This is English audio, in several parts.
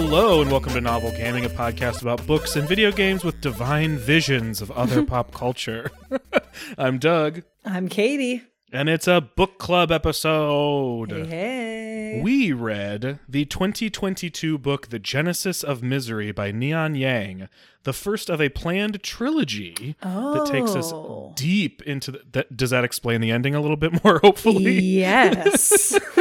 Hello, and welcome to Novel Gaming, a podcast about books and video games with divine visions of other pop culture. I'm Doug, I'm Katie. And it's a book club episode. Hey, hey. We read the 2022 book The Genesis of Misery by Neon Yang, the first of a planned trilogy that takes us Oh. deep into the. That, does that explain the ending a little bit more, hopefully? Yes.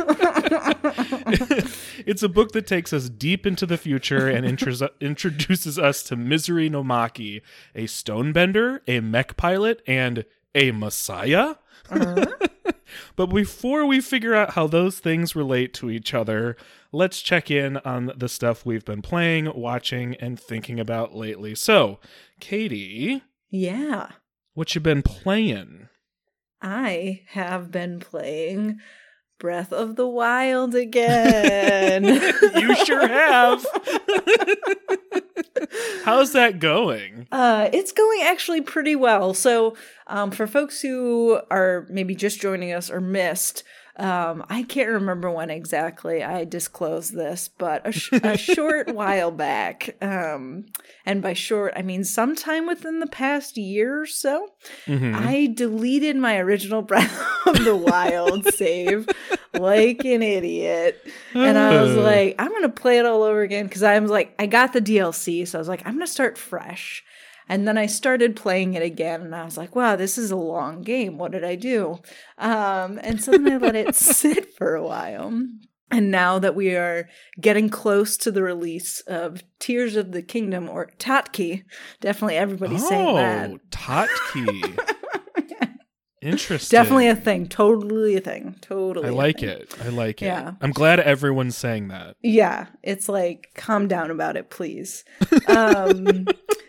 it's a book that takes us deep into the future and intros- introduces us to Misery Nomaki, a stonebender, a mech pilot, and a messiah. Uh-huh. but before we figure out how those things relate to each other, let's check in on the stuff we've been playing, watching, and thinking about lately. So, Katie, yeah. what you been playing? I have been playing Breath of the Wild again. you sure have. How's that going? Uh, it's going actually pretty well. So, um, for folks who are maybe just joining us or missed, um, I can't remember when exactly I disclosed this, but a, sh- a short while back, um, and by short I mean sometime within the past year or so, Mhm. I deleted my original Breath of the Wild save like an idiot. And I was Uh. like, I'm going to play it all over again because I'm like, I got the DLC. So I was like, I'm going to start fresh. And then I started playing it again and I was like, wow, this is a long game. What did I do? Um, and so then I let it sit for a while. And now that we are getting close to the release of Tears of the Kingdom or Tatki, definitely everybody's saying that. Oh, Totki. Interesting. Definitely a thing. Totally a thing. Totally. I like it. I like it. Yeah. I'm glad everyone's saying that. Yeah. It's like, calm down about it, please. Um,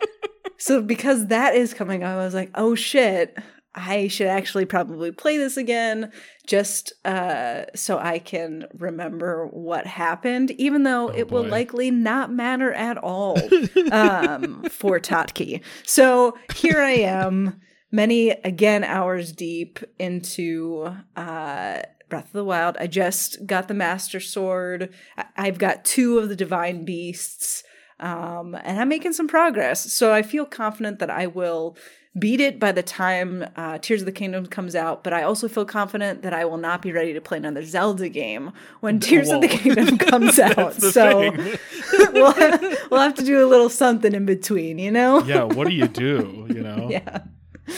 so because that is coming up, I was like, oh shit. I should actually probably play this again just uh, so I can remember what happened, even though Oh, it will likely not matter at all um, for Tatki. So here I am, many again hours deep into uh, Breath of the Wild. I just got the Master Sword. I've got two of the Divine Beasts, um, and I'm making some progress. So I feel confident that I will beat it by the time uh, Tears of the Kingdom comes out. But I also feel confident that I will not be ready to play another Zelda game when Tears of the Kingdom comes out. So we'll have, we'll have to do a little something in between, you know? yeah, what do you do? You know? Yeah.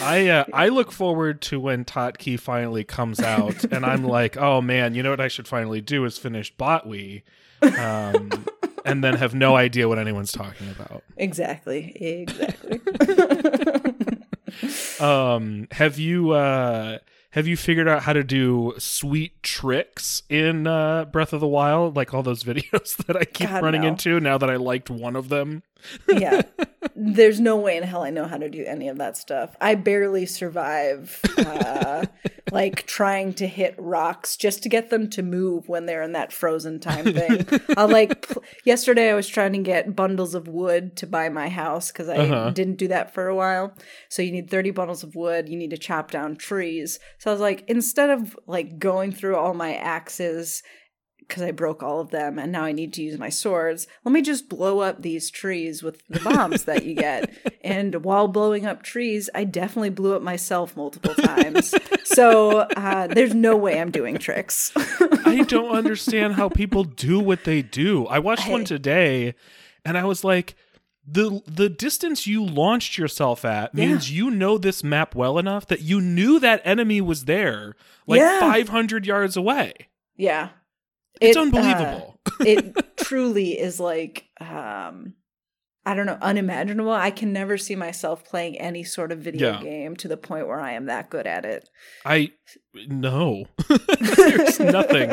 I uh, I look forward to when Totkey finally comes out, and I'm like, oh man, you know what I should finally do is finish Botwe, um, and then have no idea what anyone's talking about. Exactly. Exactly. Um, have you uh, have you figured out how to do sweet tricks in uh, Breath of the Wild, like all those videos that I keep God, running no. into? Now that I liked one of them, yeah. There's no way in hell I know how to do any of that stuff. I barely survive uh like trying to hit rocks just to get them to move when they're in that frozen time thing. I'll like pl- yesterday I was trying to get bundles of wood to buy my house cuz I Uh-huh. didn't do that for a while. So you need 30 bundles of wood, you need to chop down trees. So I was like instead of like going through all my axes because I broke all of them and now I need to use my swords. Let me just blow up these trees with the bombs that you get. And while blowing up trees, I definitely blew up myself multiple times. So uh, there's no way I'm doing tricks. I don't understand how people do what they do. I watched one today, and I was like. The the distance you launched yourself at Yeah. means you know this map well enough that you knew that enemy was there like Yeah. 500 yards away. yeah. It's It, uh, unbelievable. it truly is like um I don't know, unimaginable. I can never see myself playing any sort of video Yeah. game to the point where I am that good at it. I no. There's nothing.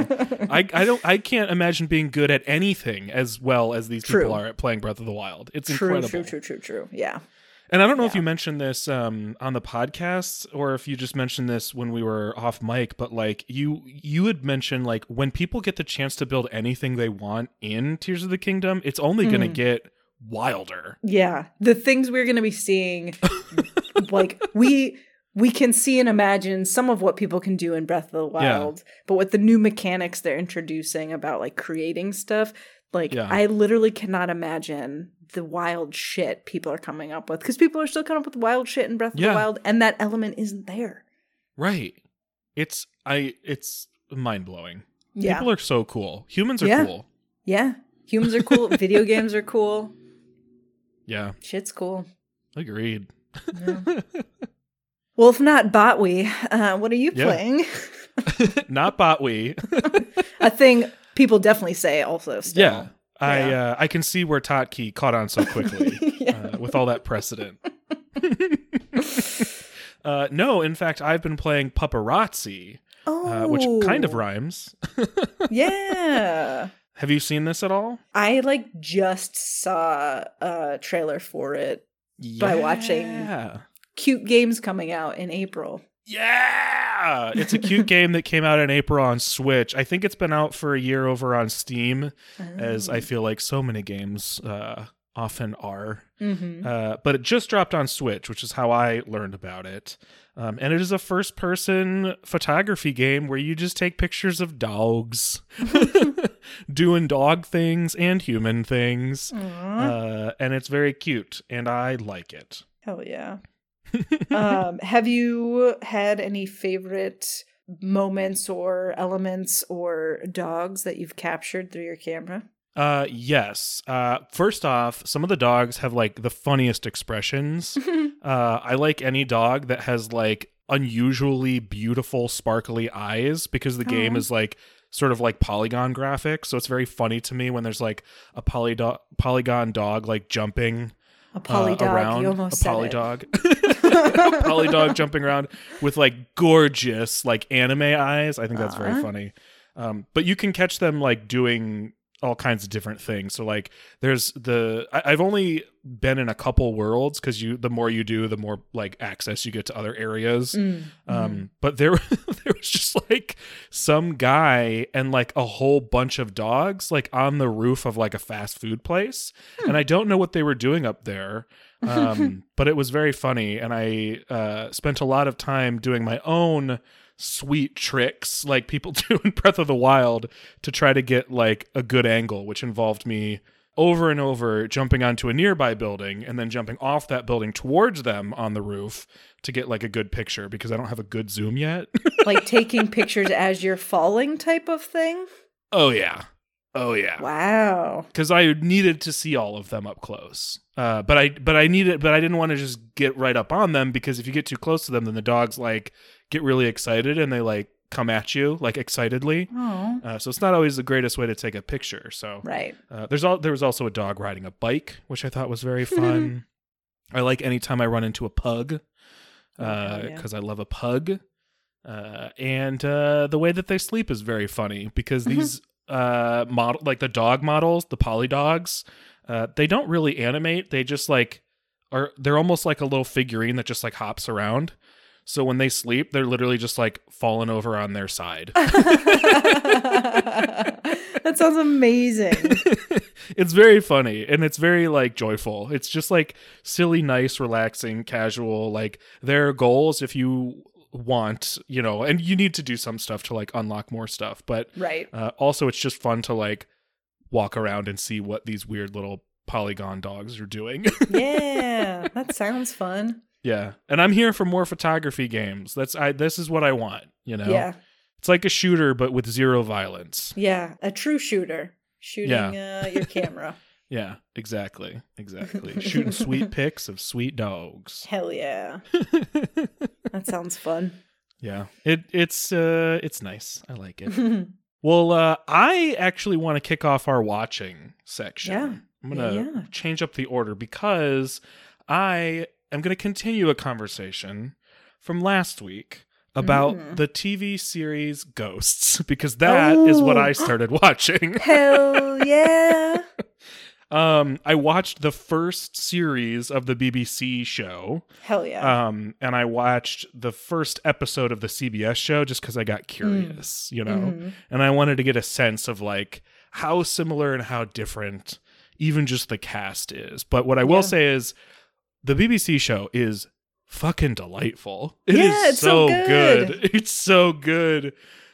I I don't I can't imagine being good at anything as well as these True. people are at playing Breath of the Wild. It's True, incredible. true, true, true, true. Yeah. And I don't know if you mentioned this um, on the podcast or if you just mentioned this when we were off mic, but like you you had mentioned like when people get the chance to build anything they want in Tears of the Kingdom, it's only going to get wilder. Yeah, the things we're going to be seeing, like we we can see and imagine some of what people can do in Breath of the Yeah. Wild, but with the new mechanics they're introducing about like creating stuff, like Yeah. I literally cannot imagine the wild shit people are coming up with because people are still coming up with wild shit in Breath of Yeah. the Wild, and that element isn't there. Right. It's I it's mind blowing. Yeah, People are so cool. Humans are Yeah. cool. yeah. Humans are cool. Video games are cool. Yeah. Shit's cool. Agreed. Yeah. well, if not Botwe, uh, what are you playing? Not Botwe. A thing people definitely say also. Still. yeah. I Yeah. uh, I can see where Totki caught on so quickly Yeah. uh, with all that precedent. uh, no, in fact, I've been playing Pupperazzi, Oh, uh, which kind of rhymes. yeah. Have you seen this at all? I like just saw a trailer for it. By watching- Cute games coming out in April. Yeah, it's a cute game that came out in April on Switch. I think it's been out for a year over on Steam, as I feel like so many games uh, often are. hmm Uh, but it just dropped on Switch, which is how I learned about it. Um, and it is a first person photography game where you just take pictures of dogs doing dog things and human things. Uh, and it's very cute, and I like it. Hell yeah. Um, have you had any favorite moments or elements or dogs that you've captured through your camera? Uh, yes. Uh, first off, some of the dogs have like the funniest expressions. Uh, I like any dog that has like unusually beautiful, sparkly eyes because the game is like sort of like polygon graphics. So it's very funny to me when there's like a polydo- polygon dog like jumping A uh, polydog. around. you almost a said it. polydog. jumping around with like gorgeous like anime eyes. I think that's very Aw. funny. Um, but you can catch them like doing all kinds of different things. So like there's the I, I've only been in a couple worlds because you the more you do, the more like access you get to other areas. Mm, Um, but there there was just like some guy and like a whole bunch of dogs like on the roof of like a fast food place, and I don't know what they were doing up there. Um, but it was very funny, and I uh, spent a lot of time doing my own sweet tricks like people do in Breath of the Wild to try to get like a good angle, which involved me over and over jumping onto a nearby building and then jumping off that building towards them on the roof to get like a good picture because I don't have a good zoom yet. like taking pictures as you're falling type of thing? oh yeah. Oh yeah. Wow. Cuz I needed to see all of them up close. Uh, but I but I needed but I didn't want to just get right up on them because if you get too close to them then the dogs like get really excited and they like come at you like excitedly. Uh, so it's not always the greatest way to take a picture. So Right. Uh, there's all there was also a dog riding a bike, which I thought was very fun. I like anytime I run into a pug, Oh, yeah. because I love a pug. Uh, and uh, the way that they sleep is very funny because these uh, model like the dog models, the poly dogs, uh, they don't really animate. They just like are they're almost like a little figurine that just like hops around. So when they sleep, they're literally just like falling over on their side. that sounds amazing. it's very funny and it's very like joyful. It's just like silly, nice, relaxing, casual. Like their goals if you want, you know, and you need to do some stuff to like unlock more stuff. But Right. uh, also, it's just fun to like walk around and see what these weird little polygon dogs are doing. Yeah. That sounds fun. yeah, and I'm here for more photography games. That's I. This is what I want. You know, Yeah. it's like a shooter but with zero violence. Yeah. A true shooter. Shooting uh, your camera. Yeah, exactly, exactly. Shooting sweet pics of sweet dogs. Hell yeah. That sounds fun. yeah, it it's uh it's nice. I like it. well, uh I actually want to kick off our watching section. Yeah. I'm gonna Yeah, yeah. change up the order because I am gonna continue a conversation from last week about Mm. the TV series Ghosts because that is what Oh. I started watching. Hell yeah. Um, I watched the first series of the BBC show, Hell yeah. um, and I watched the first episode of the CBS show just because I got curious, you know, Mhm. and I wanted to get a sense of like how similar and how different even just the cast is. But what I will Yeah. say is the BBC show is fucking delightful. It is Yeah, it's so good. It's so good.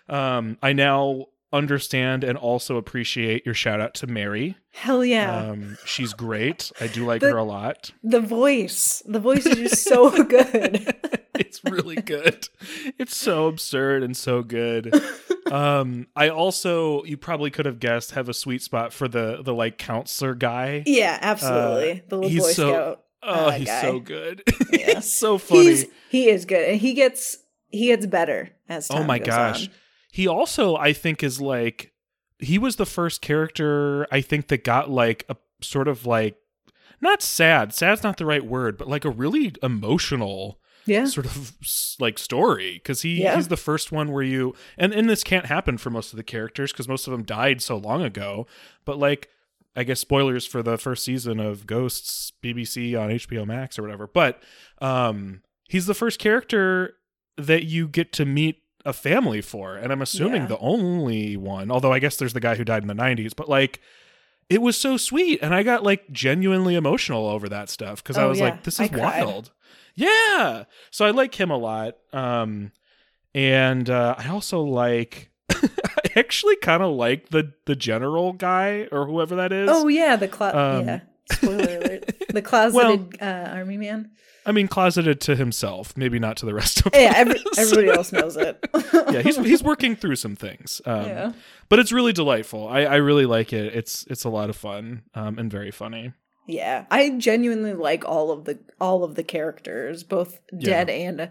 Um, I now understand and also appreciate your shout out to Mary. Hell yeah. Um, she's great. I do like The- her a lot. the voice. The voice is just so good. it's really good. It's so absurd and so good. Um, I also you probably could have guessed have a sweet spot for the the like counselor guy. yeah, absolutely. the little Uh, he's Boy so- Scout. Oh, uh, he's guy. so good. Yeah. he's so funny. He's he is good. And he gets he gets better as time oh my goes gosh. on. He also I think is like he was the first character I think that got like a sort of like not sad. Sad's not the right word, but like a really emotional Yeah. sort of like story because he Yeah. he's the first one where you and and this can't happen for most of the characters because most of them died so long ago but like i guess spoilers for the first season of ghosts bbc on hbo max or whatever but um he's the first character that you get to meet a family for and i'm assuming Yeah. the only one although i guess there's the guy who died in the 90s but like it was so sweet and i got like genuinely emotional over that stuff because i Oh, was yeah. like this I is wild yeah. So I like him a lot. Um and uh I also like I actually kind of like the the general guy or whoever that is. Oh yeah, the clo- Um, yeah. Spoiler alert. The closeted uh, army man. I mean closeted to himself, maybe not to the rest of Yeah, every, everybody else knows it. yeah, he's he's working through some things. Um yeah. but it's really delightful. I I really like it. It's it's a lot of fun um and very funny. Yeah, I genuinely like all of the all of the characters, both Yeah. dead and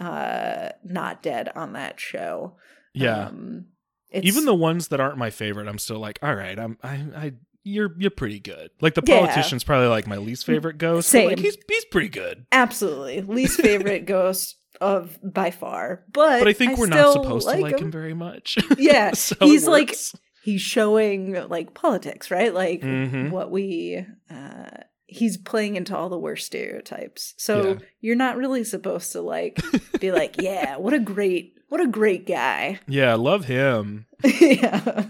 uh not dead on that show. Yeah. Um, it's, Even the ones that aren't my favorite, I'm still like, all right, I'm I I you're you're pretty good. Like the Yeah. politician's probably like my least favorite ghost. but, like Same. he's he's pretty good. absolutely least favorite ghost of by far, but But I think we're not supposed to like him him. very much. Yeah, So he's like he's showing like politics, right? Like Mhm. what we uh he's playing into all the worst stereotypes. So Yeah. you're not really supposed to like be like, yeah, what a great what a great guy. Yeah, love him. yeah.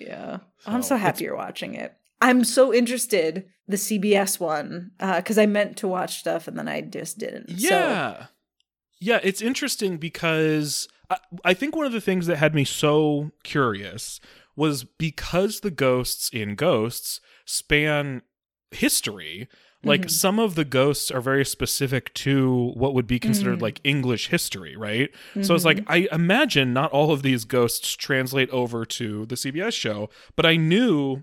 yeah. I'm So so happy you're watching it. I'm so interested the CBS one uh cuz I meant to watch stuff and then I just didn't. So Yeah. Yeah, it's interesting because I, I think one of the things that had me so curious was because the ghosts in Ghosts span history. Like Mhm. some of the ghosts are very specific to what would be considered Mhm. like English history, right? So it's like I imagine not all of these ghosts translate over to the CBS show, but I knew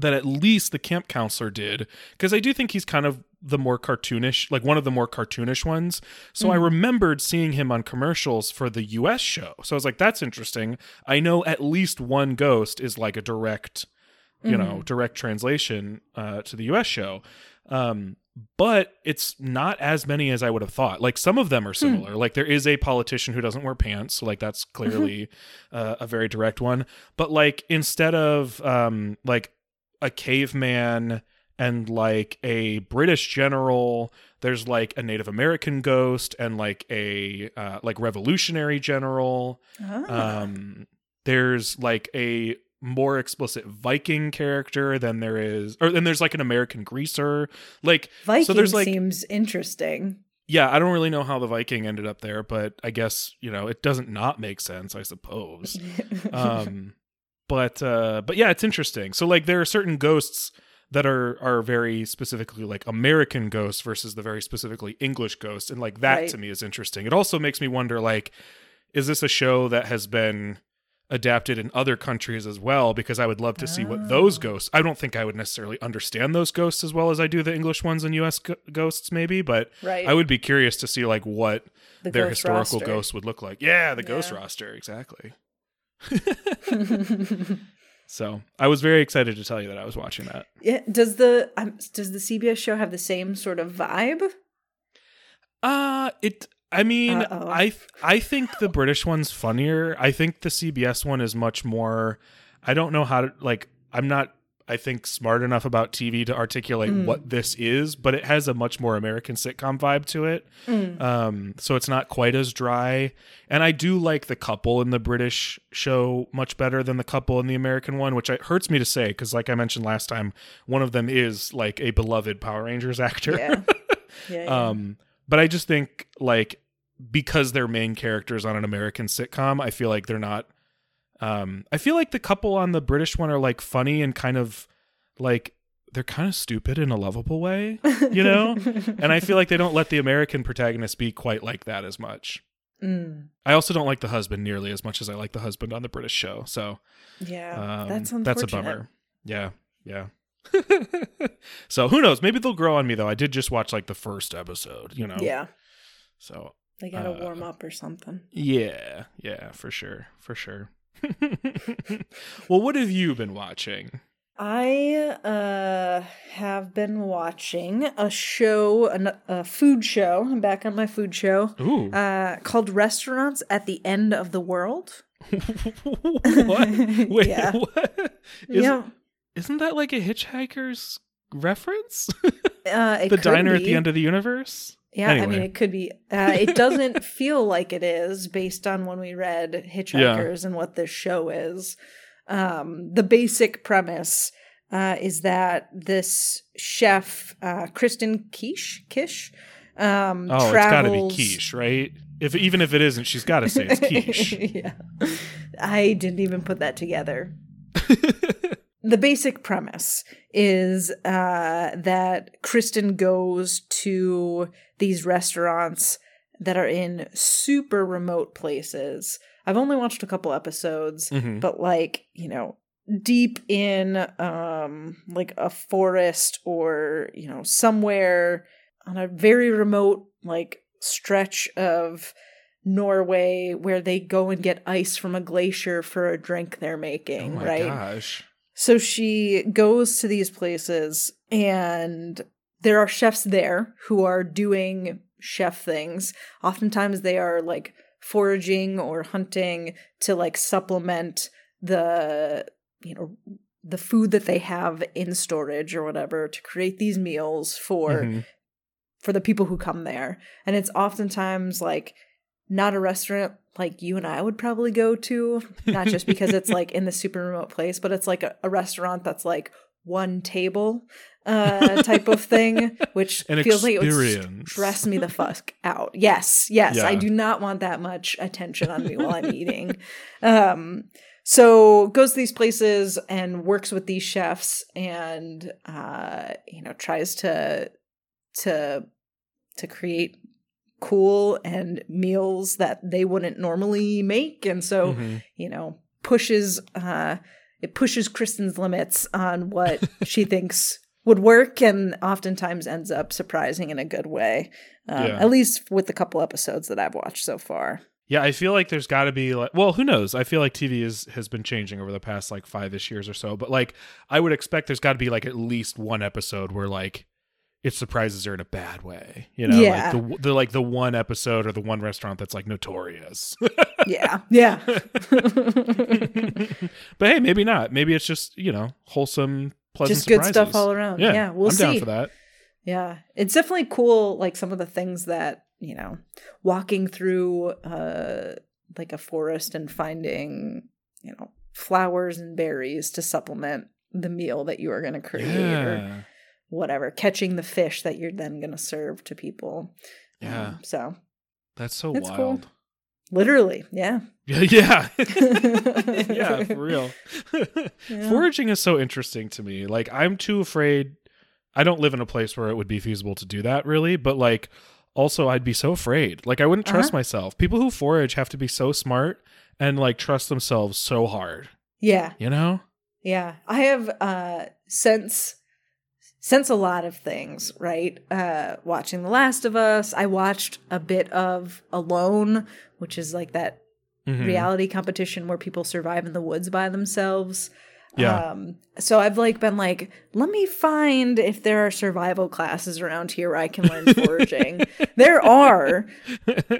that at least the camp counselor did because I do think he's kind of the more cartoonish, like one of the more cartoonish ones. So I Mhm. remembered seeing him on commercials for the US show. So I was like, that's interesting. I know at least one ghost is like a direct, you know, Mhm. direct translation uh, to the US show. Um, but it's not as many as I would have thought. Like some of them are similar. Like there is a politician who doesn't wear pants, so like that's clearly uh, a very direct one. But like instead of um, like a caveman and like a British general, there's like a Native American ghost and like a uh, like revolutionary general. Ah. Um, there's like a more explicit Viking character than there is, or then there's like an American greaser. Like, Viking so there's like, seems interesting. yeah, I don't really know how the Viking ended up there, but I guess you know it doesn't not make sense, I suppose. um, but uh, but yeah, it's interesting. So like, there are certain ghosts that are are very specifically like American ghosts versus the very specifically English ghosts, and like that Right. to me is interesting. It also makes me wonder like, is this a show that has been adapted in other countries as well because I would love to see what those Oh. ghosts. I don't think I would necessarily understand those ghosts as well as I do the English ones and US go- ghosts maybe, but right. I would be curious to see like what The their ghost historical roster. ghosts would look like. Yeah, the ghost roster, exactly. So, I was very excited to tell you that I was watching that. yeah, does the um, does the CBS show have the same sort of vibe? Uh it I mean, Uh-oh. I th- I think the British one's funnier. I think the CBS one is much more I don't know how to like I'm not I think smart enough about TV to articulate Mm. what this is, but it has a much more American sitcom vibe to it. Mm. Um so it's not quite as dry. And I do like the couple in the British show much better than the couple in the American one, which it hurts me to say cuz like I mentioned last time, one of them is like a beloved Power Rangers actor. Yeah. Yeah, yeah. Um, but I just think like because they're main characters on an American sitcom, I feel like they're not. Um, I feel like the couple on the British one are like funny and kind of like they're kind of stupid in a lovable way, you know. and I feel like they don't let the American protagonist be quite like that as much. Mm, I also don't like the husband nearly as much as I like the husband on the British show. So yeah, um, that's that's a bummer. Yeah, yeah. so who knows? Maybe they'll grow on me though. I did just watch like the first episode, you know. Yeah, So they gotta Uh, warm up or something. yeah, yeah, for sure, for sure. well, what have you been watching? I uh have been watching a show, a, a food show. I'm back on my food show. Ooh, Uh, called Restaurants at the End of the World. what? Wait, Yeah. what? Is, yeah, Isn't that like a Hitchhiker's reference? uh, the diner at the end of the universe. Yeah, I mean, it could be. Uh, it doesn't feel like it is based on when we read Hitchhikers and what this show is. Um, the basic premise uh, is that this chef, uh, Kristen Kish, Kish, um, Oh, it's got to be travels. quiche, right? If even if it isn't, she's got to say it's quiche. yeah, I didn't even put that together. The basic premise is uh, that Kristen goes to these restaurants that are in super remote places. I've only watched a couple episodes, Mhm. but like, you know, deep in um like a forest or, you know, somewhere on a very remote like stretch of Norway where they go and get ice from a glacier for a drink they're Oh making, my right? gosh. So she goes to these places, and there are chefs there who are doing chef things. Oftentimes, they are like foraging or hunting to like supplement the, you know, the food that they have in storage or whatever to create these meals for Mhm. for the people who come there. And it's oftentimes like not a restaurant like you and I would probably go to, not just because it's like in the super remote place, but it's like a, a restaurant that's like one table uh type of thing, which An feels like it would experience. stress me the fuck out. Yes, yes, I do not want that much attention on me while I'm eating. Um so goes to these places and works with these chefs and uh you know tries to to to create cool and meals that they wouldn't normally make and so Mhm. you know pushes uh it pushes kristen's limits on what she thinks would work and oftentimes ends up surprising in a good way um, Yeah. at least with the couple episodes that i've watched so far Yeah, I feel like there's got to be like, well, who knows? I feel like TV is has been changing over the past like five ish years or so. But like, I would expect there's got to be like at least one episode where like it surprises her in a bad way. You know, Yeah. like the the like the one episode or the one restaurant that's like notorious. yeah yeah but hey, maybe not. Maybe it's just you know wholesome, pleasant, just good surprises. stuff all around Yeah, yeah, we'll I'm see down for that. Yeah, it's definitely cool. Like some of the things that you know, walking through uh like a forest and finding you know flowers and berries to supplement the meal that you are going to create, or Yeah, whatever. Catching the fish that you're then going to serve to people. yeah, Um, so that's so That's cool. wild. literally, yeah. Yeah, yeah, yeah, for real. Yeah. Foraging is so interesting to me. Like, I'm too afraid. I don't live in a place where it would be feasible to do that, really. But like, also, I'd be so afraid. Like, I wouldn't trust Uh-huh. myself. People who forage have to be so smart and like trust themselves so hard. Yeah. You know? Yeah, I have uh since since a lot of things, right? Uh watching The Last of Us, I watched a bit of Alone, which is like that Mhm. reality competition where people survive in the woods by themselves. Yeah. Um so I've like been like, let me find if there are survival classes around here where I can learn foraging. there are.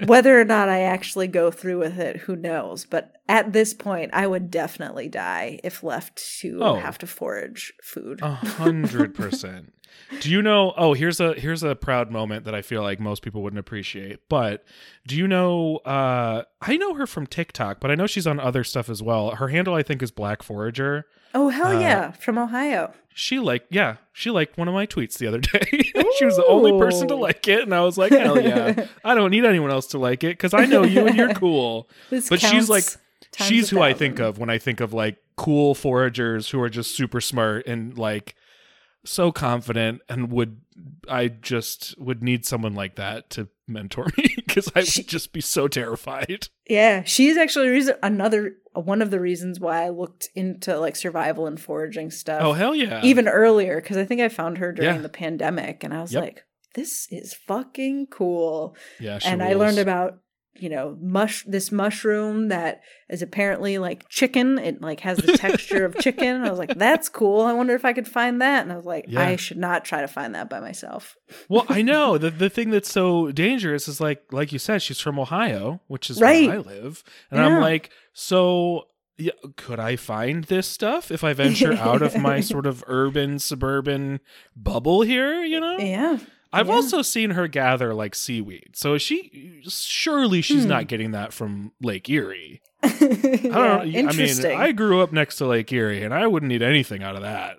Whether or not I actually go through with it, who knows? But at this point, I would definitely die if left to Oh. have to forage food. A hundred percent. Do you know? Oh, here's a here's a proud moment that I feel like most people wouldn't appreciate. But do you know? uh I know her from TikTok, but I know she's on other stuff as well. Her handle, I think, is Black Forager. Oh hell Uh, yeah, from Ohio. She liked, yeah, she liked one of my tweets the other day. she was the only person to like it, and I was like, hell yeah, I don't need anyone else to like it because I know you and you're cool. This But she's like, she's who I think of when I think of like cool foragers who are just super smart and like so confident and would I just would need someone like that to mentor me because I She- would just be so terrified. Yeah, she's actually reason another one of the reasons why I looked into like survival and foraging stuff. Oh hell yeah! even earlier because I think I found her during Yeah. the pandemic, and I was Yep. like, "This is fucking cool." yeah, and I learned about you know mush this mushroom that is apparently like chicken. It like has the texture of chicken. I was like, "That's cool." I wonder if I could find that. And I was like, Yeah. "I should not try to find that by myself." Well, I know the the thing that's so dangerous is like like you said, she's from Ohio, which is Right. where I live, and I'm like, so yeah, could I find this stuff if I venture out of my sort of urban suburban bubble here? You know, Yeah, I've yeah. also seen her gather like seaweed, so she surely she's Hmm. not getting that from Lake Erie. I don't know. I mean, Interesting. I grew up next to Lake Erie, and I wouldn't need anything out of that.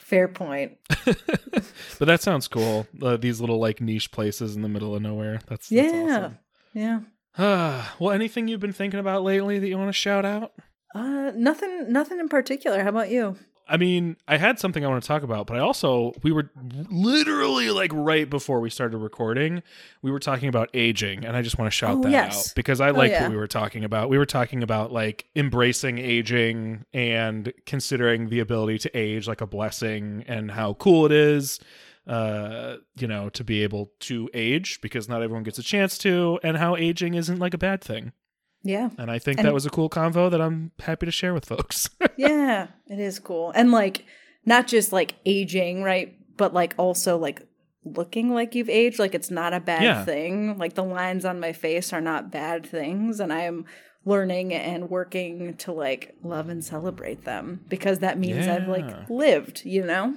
Fair point. but that sounds cool. Uh, these little like niche places in the middle of nowhere. That's, that's Yeah. Yeah. awesome. well, anything you've been thinking about lately that you want to shout out? Uh, nothing. Nothing in particular. How about you? I mean, I had something I want to talk about, but I also we were literally like right before we started recording, we were talking about aging, and I just want to shout Oh, that yes. out because I like yeah. what we were talking about. We were talking about like embracing aging and considering the ability to age like a blessing and how cool it is uh you know to be able to age because not everyone gets a chance to and how aging isn't like a bad thing Yeah. and i think And- that was a cool convo that i'm happy to share with folks yeah, it is cool. And like not just like aging, right? But like also like looking like you've aged, like it's not a bad Yeah. thing. Like the lines on my face are not bad things and I'm learning and working to like love and celebrate them because that means I've like lived, you know?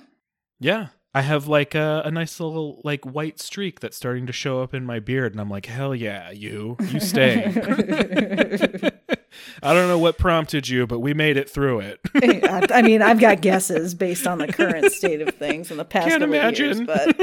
Yeah. I have like a, a nice little like white streak that's starting to show up in my beard, and I'm like, hell yeah, you, you stay. I don't know what prompted you, but we made it through it. I mean, I've got guesses based on the current state of things in the past Can't of years, imagine. but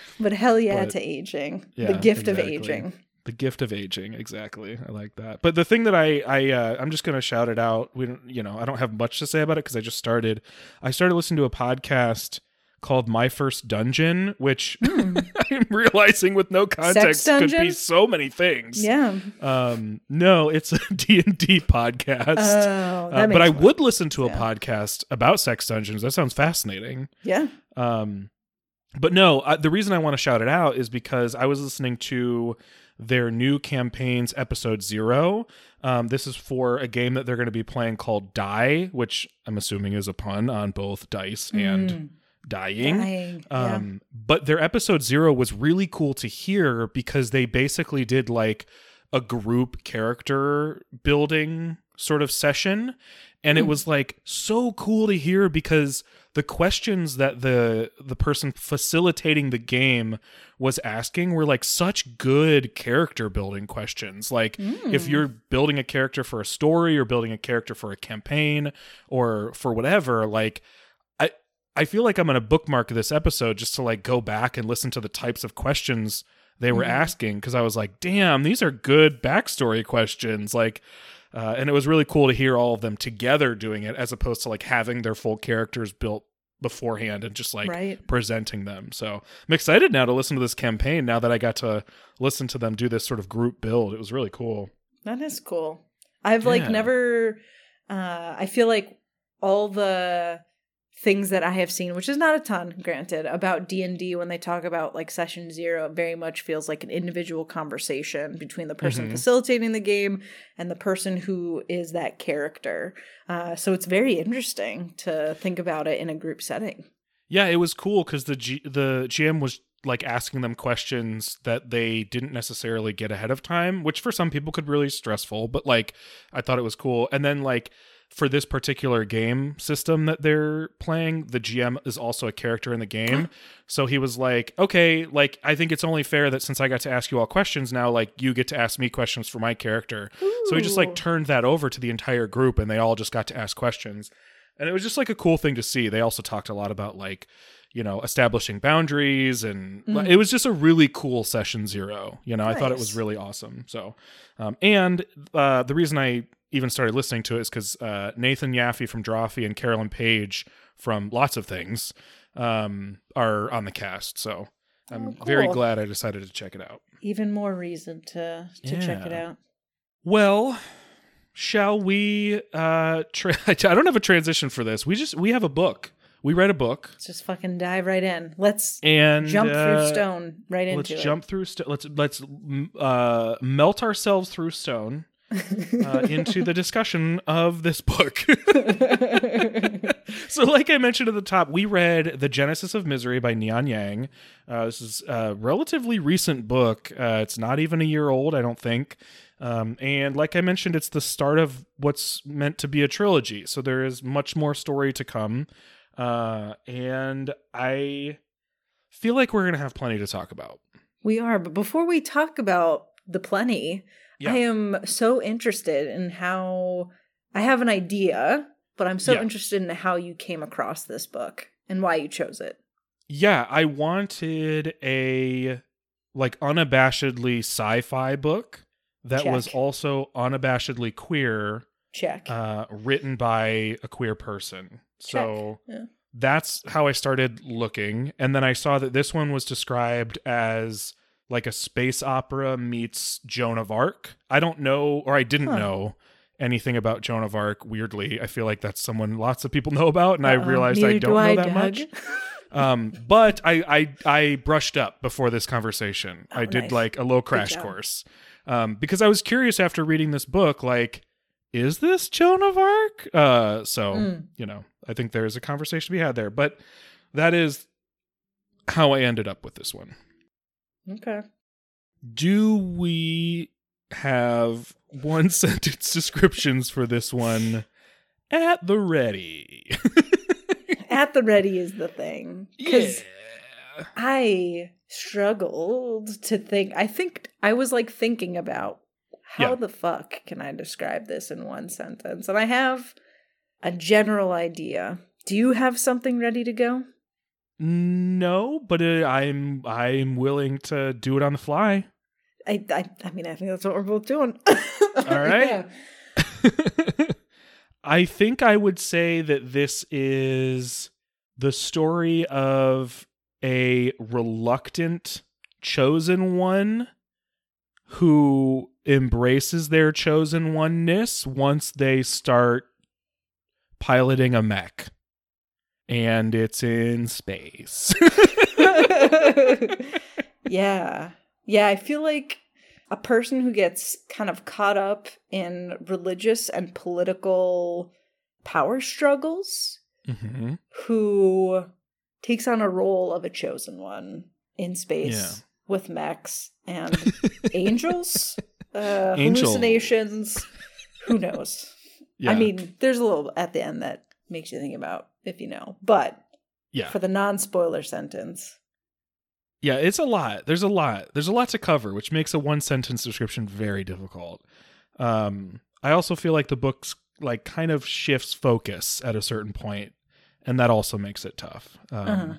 but hell yeah But- to aging, Yeah, the gift exactly. of aging. The gift of aging, exactly. I like that. But the thing that I I uh, I'm just gonna shout it out. We don't, you know, I don't have much to say about it because I just started. I started listening to a podcast called My First Dungeon, which I'm realizing with no context could be so many things. Yeah. Um, no, it's a D and D podcast. Oh, Uh, but I would listen to a yeah. podcast about sex dungeons. That sounds fascinating. Yeah. Um, but no, uh, the reason I want to shout it out is because I was listening to their new campaign's episode zero. Um, this is for a game that they're going to be playing called Die, which I'm assuming is a pun on both dice and dying. Dying. yeah. Um, but their episode zero was really cool to hear because they basically did like a group character building sort of session. And it Hmm. was like so cool to hear because the questions that the the person facilitating the game was asking were like such good character building questions. Like if Hmm. you're building a character for a story or building a character for a campaign or for whatever, like I I feel like I'm gonna bookmark this episode just to like go back and listen to the types of questions they were Mhm. asking because I was like, damn, these are good backstory questions. Like, uh, and it was really cool to hear all of them together doing it as opposed to like having their full characters built beforehand and just like right. presenting them. So I'm excited now to listen to this campaign now that I got to listen to them do this sort of group build. It was really cool. That is cool. I've like never uh I feel like all the things that I have seen, which is not a ton, granted, about D&D when they talk about like session 0, it very much feels like an individual conversation between the person Mhm. facilitating the game and the person who is that character. Uh so it's very interesting to think about it in a group setting. Yeah, it was cool because the G- the GM was like asking them questions that they didn't necessarily get ahead of time, which for some people could be really stressful. But like, I thought it was cool. And then like for this particular game system that they're playing, the GM is also a character in the game. so he was like, okay, like, I think it's only fair that since I got to ask you all questions now, like, you get to ask me questions for my character. So he just like turned that over to the entire group and they all just got to ask questions. And it was just like a cool thing to see. They also talked a lot about like, you know, establishing boundaries and Mhm. it was just a really cool session zero. You know, I thought it was really awesome. So, um, and uh, the reason I even started listening to it is because uh, Nathan Yaffe from Drawfee and Carolyn Page from lots of things um, are on the cast. So I'm Oh, very glad I decided to check it out. Even more reason to to check it out. Well, shall we? Uh, tra- I don't have a transition for this. We just we have a book. We read a book Let's just fucking dive right in. Let's and jump uh, through stone right into Let's it. jump through. St- let's let's uh, melt ourselves through stone uh, into the discussion of this book. so, like I mentioned at the top, we read The Genesis of Misery by Neon Yang. Uh, this is a relatively recent book. Uh, it's not even a year old, I don't think. Um, and like I mentioned, it's the start of what's meant to be a trilogy. So, there is much more story to come. Uh, and I feel like we're going to have plenty to talk about. we are, but before we talk about the plenty, Yeah. I am so interested in how I have an idea, but I'm so Yeah. interested in how you came across this book and why you chose it. Yeah, I wanted a like unabashedly sci-fi book that was also unabashedly queer, Check. uh, written by a queer person. So Yeah. that's how I started looking, and then I saw that this one was described as like a space opera meets Joan of Arc. I don't know, or I didn't Huh. know anything about Joan of Arc. Weirdly, I feel like that's someone lots of people know about, and I Uh-oh, realized I don't do know I, that Doug. much. Um, but I, I I brushed up before this conversation. Oh, I did nice. like a little crash course. Um, because I was curious after reading this book, like, is this Joan of Arc? Uh, so Mm. you know, I think there is a conversation to be had there. But that is how I ended up with this one. Okay. Do we have one sentence descriptions for this one at the ready? At the ready is the thing. Because yeah. I struggled to think. I think I was like thinking about how Yeah. the fuck can I describe this in one sentence? And I have a general idea. Do you have something ready to go? No, but uh, I'm I'm willing to do it on the fly. I I, I mean, I think that's what we're both doing. All right. I think I would say that this is the story of a reluctant chosen one who embraces their chosen oneness once they start piloting a mech. And it's in space. yeah. Yeah, I feel like a person who gets kind of caught up in religious and political power struggles hmm who takes on a role of a chosen one in space Yeah. with mechs and angels, uh, Angel. hallucinations. Who knows? Yeah. I mean, there's a little at the end that makes you think about if you know, but yeah. for the non-spoiler sentence, Yeah, it's a lot. There's a lot. There's a lot to cover, which makes a one sentence description very difficult. Um, I also feel like the book's like kind of shifts focus at a certain point, and that also makes it tough. Um, Uh-huh.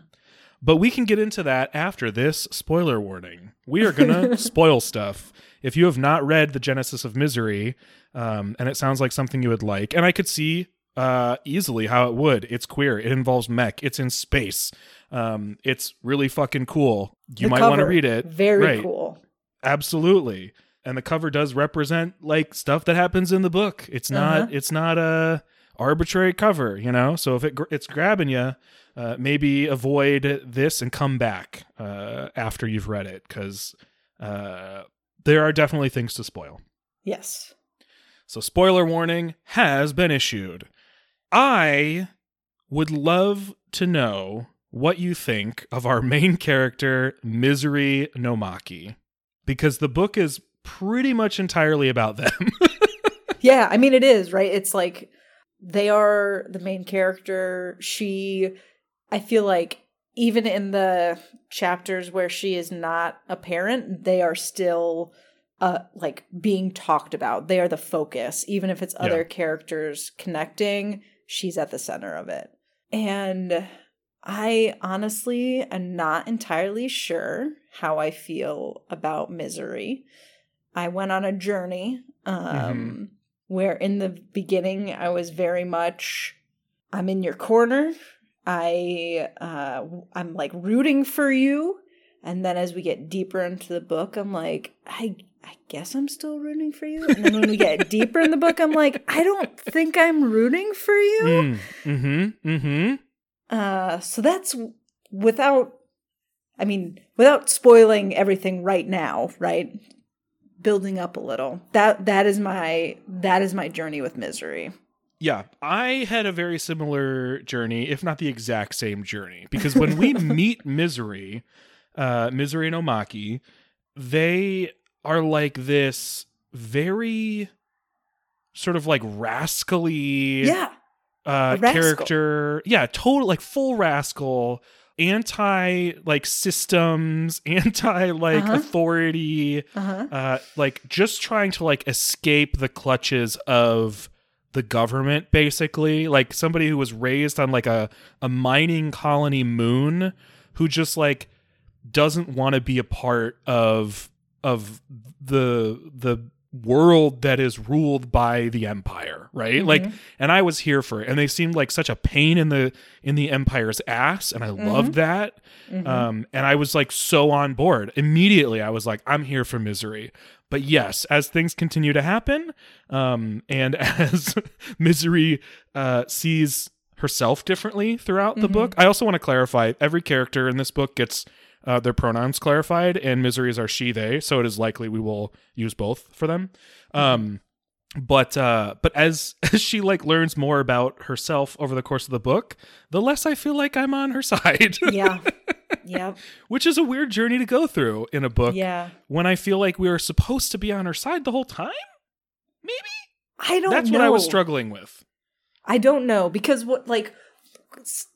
But we can get into that after this spoiler warning. We are gonna spoil stuff. If you have not read the Genesis of Misery, um, and it sounds like something you would like, and I could see uh, easily how it would. It's queer. It involves mech. It's in space. Um, it's really fucking cool. You The might want to read it. Very Right. cool. Absolutely. And the cover does represent like stuff that happens in the book. It's not. Uh-huh. It's not a arbitrary cover, you know. So if it gr- it's grabbing you, uh, maybe avoid this and come back uh, after you've read it because uh, there are definitely things to spoil. Yes. So, spoiler warning has been issued. I would love to know what you think of our main character, Misery Nomaki, because the book is pretty much entirely about them. Yeah, I mean it is, right? It's like they are the main character. She, I feel like, even in the chapters where she is not a parent, they are still uh like being talked about. They are the focus. Even if it's other Yeah. characters connecting, she's at the center of it. And I honestly am not entirely sure how I feel about misery. I went on a journey um where in the beginning I was very much I'm in your corner. I uh I'm like rooting for you. And then as we get deeper into the book, I'm like, I I guess I'm still rooting for you. And then when we get deeper in the book, I'm like, I don't think I'm rooting for you. Mm, mm-hmm. Mm-hmm. Uh, so that's without, I mean, without spoiling everything right now, right? Building up a little. That that is my that is my journey with misery. Yeah, I had a very similar journey, if not the exact same journey, because when we meet Misery, uh, Misery Nomaki, they are like this very sort of like rascally Yeah, uh, character. Yeah, total like full rascal, anti like systems, anti like Uh-huh. authority uh huh. uh like just trying to like escape the clutches of the government basically like somebody who was raised on like a a mining colony moon who just like doesn't want to be a part of of the the world that is ruled by the empire right? Like and i was here for it and they seemed like such a pain in the in the empire's ass and i loved that um and i was like so on board. Immediately i was like i'm here for misery. But yes as things continue to happen um and as misery uh sees herself differently throughout the book i also want to clarify every character in this book gets uh, their pronouns clarified and miseries are she they so it is likely we will use both for them um but uh but as as she like learns more about herself over the course of the book the less i feel like i'm on her side Yeah. yeah. which is a weird journey to go through in a book Yeah. when i feel like we are supposed to be on her side the whole time maybe I don't that's know. what i was struggling with I don't know because what like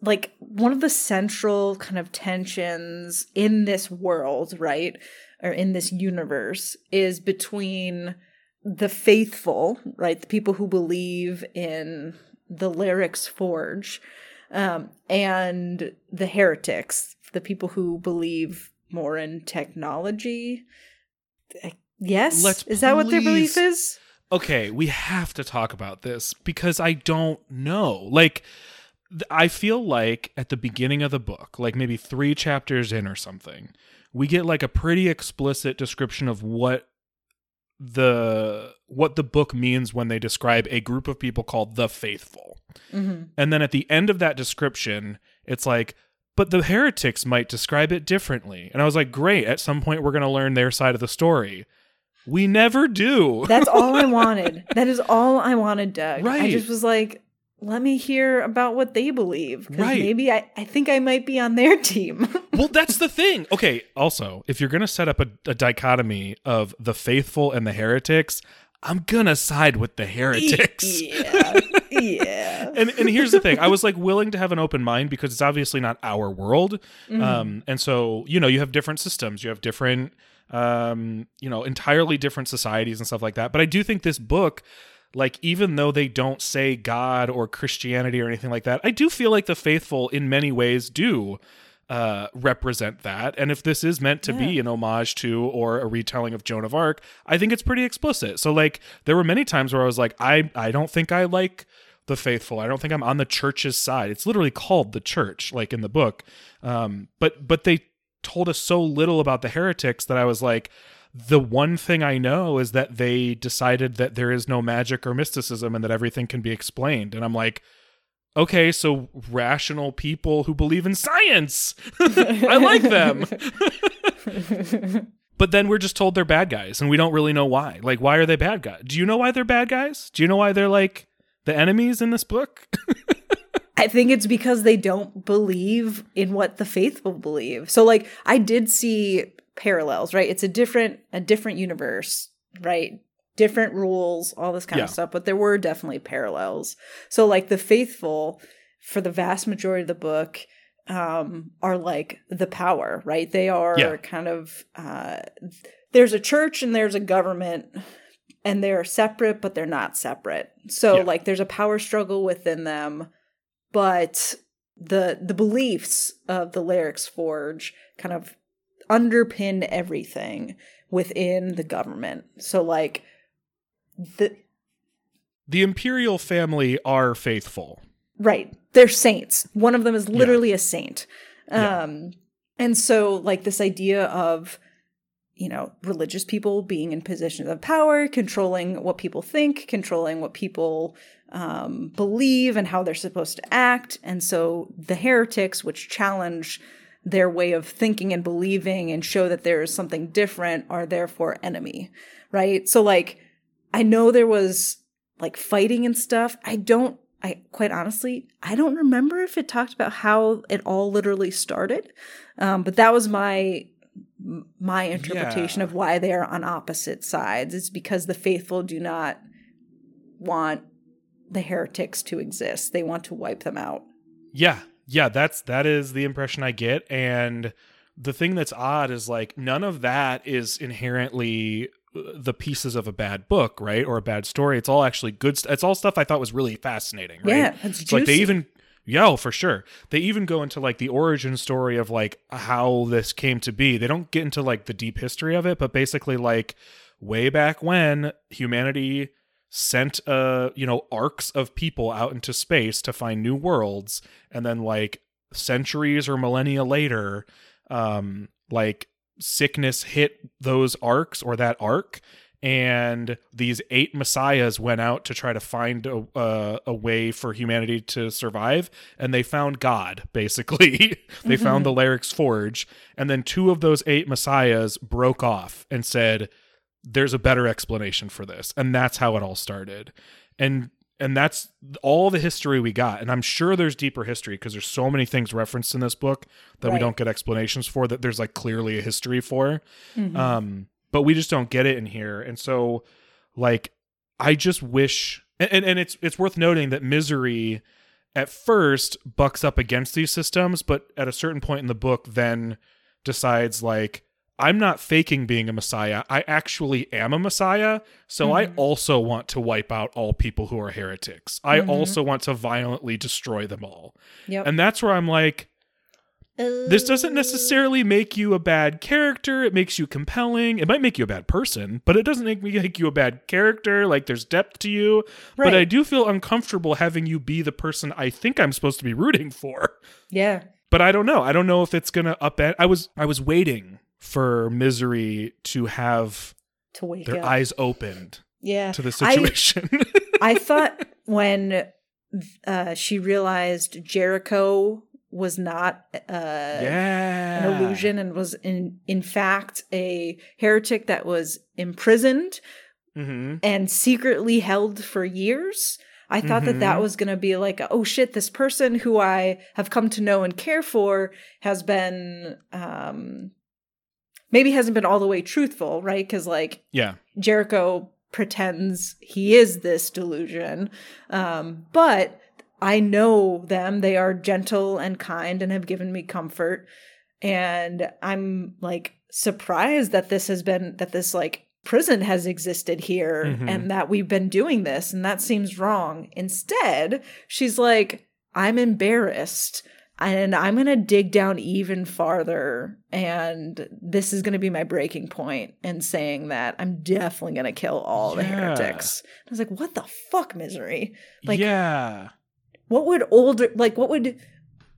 like one of the central kind of tensions in this world, right? Or in this universe is between the faithful, right? The people who believe in the Lyric's Forge, um, and the heretics, the people who believe more in technology. Yes, Let's is that what their belief is? okay, we have to talk about this because I don't know. Like, I feel like at the beginning of the book, like maybe three chapters in or something, we get like a pretty explicit description of what the what the book means when they describe a group of people called the faithful. hmm And then at the end of that description, it's like, but the heretics might describe it differently. And I was like, great, at some point we're going to learn their side of the story. We never do. That's all I wanted. That is all I wanted, Doug. Right. I just was like, let me hear about what they believe. Because Right. maybe I, I think I might be on their team. well, that's the thing. Okay, also, if you're going to set up a, a dichotomy of the faithful and the heretics, I'm going to side with the heretics. yeah. Yeah. and and here's the thing i was like willing to have an open mind because it's obviously not our world Mm-hmm. um and so you know you have different systems you have different um you know entirely different societies and stuff like that but i do think this book like even though they don't say god or christianity or anything like that i do feel like the faithful in many ways do uh, represent that. And if this is meant to be an homage to or a retelling of Joan of Arc, I think it's pretty explicit. So like there were many times where I was like, I I don't think I like the faithful. I don't think I'm on the church's side. It's literally called the church, like in the book. Um, but but they told us so little about the heretics that I was like, the one thing I know is that they decided that there is no magic or mysticism and that everything can be explained. And I'm like, okay, so rational people who believe in science. I like them. but then we're just told they're bad guys and we don't really know why. Like, why are they bad guys? Do you know why they're bad guys? Do you know why they're like the enemies in this book? I think it's because they don't believe in what the faithful believe. So like I did see parallels, right? It's a different a different universe, right? different rules, all this kind Yeah. of stuff, but there were definitely parallels. So like the faithful for the vast majority of the book um are like the power, right? They are Yeah. kind of uh there's a church and there's a government and they're separate but they're not separate. So Yeah. like there's a power struggle within them, but the the beliefs of the Lyrics Forge kind of underpin everything within the government. So like the The imperial family are faithful. right, they're saints. One of them is literally a saint. Yeah. Um and so like this idea of you know, religious people being in positions of power, controlling what people think, controlling what people um, believe and how they're supposed to act. And so the heretics, which challenge their way of thinking and believing and show that there is something different, are therefore enemy, right? So, like, I know there was like fighting and stuff. I don't, I quite honestly, I don't remember if it talked about how it all literally started. Um, but that was my my interpretation Yeah. of why they are on opposite sides is because the faithful do not want the heretics to exist. They want to wipe them out. Yeah. Yeah, that's that is the impression I get and the thing that's odd is like none of that is inherently uh, the pieces of a bad book, right? Or a bad story. It's all actually good st- it's all stuff I thought was really fascinating, right? Yeah, it's It's like they even yeah, oh, for sure. They even go into like the origin story of like how this came to be. They don't get into like the deep history of it, but basically like way back when humanity sent uh you know arks of people out into space to find new worlds and then like centuries or millennia later um like sickness hit those arks or that ark and these eight messiahs went out to try to find a, a, a way for humanity to survive and they found god basically. They found the Lyrics Forge and then two of those eight messiahs broke off and said there's a better explanation for this. And that's how it all started. And and that's all the history we got. And i'm sure there's deeper history because there's so many things referenced in this book that we don't get explanations for that there's like clearly a history for. Mhm. um but we just don't get it in here. And so like i just wish and and, and it's it's worth noting that misery at first bucks up against these systems but at a certain point in the book then decides like i'm not faking being a messiah i actually am a messiah so i Mhm. also want to wipe out all people who are heretics i Mhm. also want to violently destroy them all yep. and that's where i'm like this doesn't necessarily make you a bad character. It makes you compelling. It might make you a bad person, but it doesn't make me make you a bad character. Like there's depth to you. Right. But I do feel uncomfortable having you be the person I think I'm supposed to be rooting for. yeah. But I don't know. I don't know if it's gonna upend. I was I was waiting for misery to have To wake their up. eyes opened yeah. to the situation. I thought when uh, she realized Jericho was not uh, yeah. an illusion and was in in fact a heretic that was imprisoned hmm and secretly held for years. I thought that that Mhm. was going to be like, oh shit, this person who I have come to know and care for has been, um, maybe hasn't been all the way truthful, right? Because like Yeah. Jericho pretends he is this delusion. Um, but I know them. They are gentle and kind and have given me comfort. And I'm like surprised that this has been, that this like prison has existed here Mhm. and that we've been doing this. And that seems wrong. Instead, she's like, I'm embarrassed and I'm going to dig down even farther. And this is going to be my breaking point in saying that I'm definitely going to kill all the Yeah. heretics. I was like, what the fuck, misery? Like- yeah. What would older, like, what would,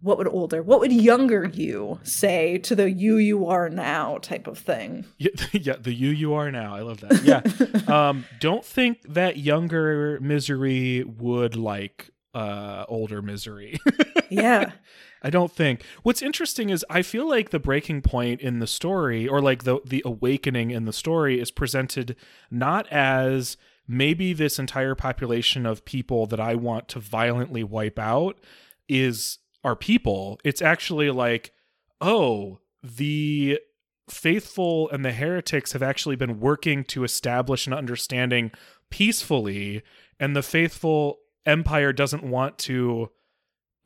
what would older, what would younger you say to the you you are now type of thing? Yeah, yeah, the you you are now. I love that. Yeah. um, don't think that younger misery would like uh older misery. yeah. I don't think. What's interesting is I feel like the breaking point in the story or like the the awakening in the story is presented not as maybe this entire population of people that I want to violently wipe out is our people. It's actually like, oh, the faithful and the heretics have actually been working to establish an understanding peacefully and the faithful empire doesn't want to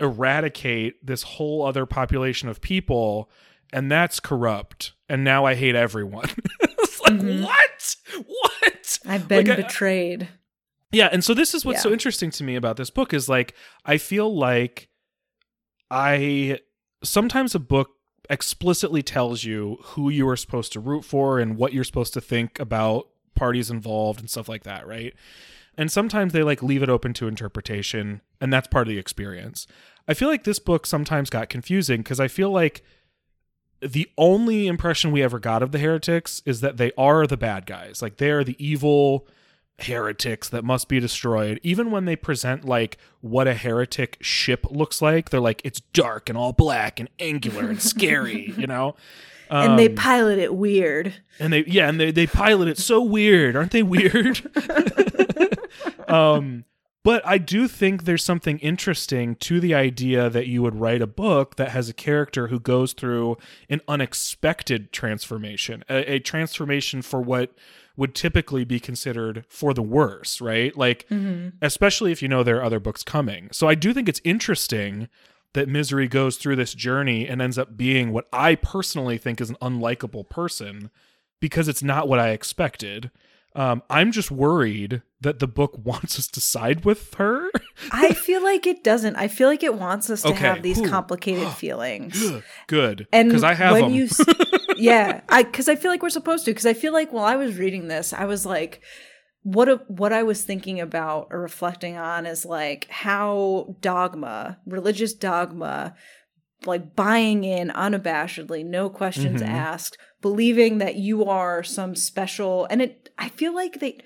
eradicate this whole other population of people and that's corrupt and now i hate everyone it's like Mhm. what what I've been Like, I- betrayed. yeah, and so this is what's so interesting to me about this book is like I feel like I sometimes a book explicitly tells you who you are supposed to root for and what you're supposed to think about parties involved and stuff like that, right? And sometimes they like leave it open to interpretation and that's part of the experience. I feel like this book sometimes got confusing because I feel like the only impression we ever got of the heretics is that they are the bad guys. Like they are the evil heretics that must be destroyed. Even when they present like what a heretic ship looks like, they're like it's dark and all black and angular and scary, you know? and they Um, pilot it weird. and they yeah, and they they pilot it so weird, aren't they weird? um but I do think there's something interesting to the idea that you would write a book that has a character who goes through an unexpected transformation, a, a transformation for what would typically be considered for the worse, right? Like, especially if you know there are other books coming. So I do think it's interesting that Misery goes through this journey and ends up being what I personally think is an unlikable person because it's not what I expected. Um, I'm just worried that the book wants us to side with her. I feel like it doesn't. I feel like it wants us to Okay. have these Ooh. complicated feelings. Good, And because I have when them. you, yeah, I because I feel like we're supposed to. Because I feel like while I was reading this, I was like, what a, what I was thinking about or reflecting on is like how dogma, religious dogma, like buying in unabashedly, no questions Mhm. asked, believing that you are some special, and it. I feel like they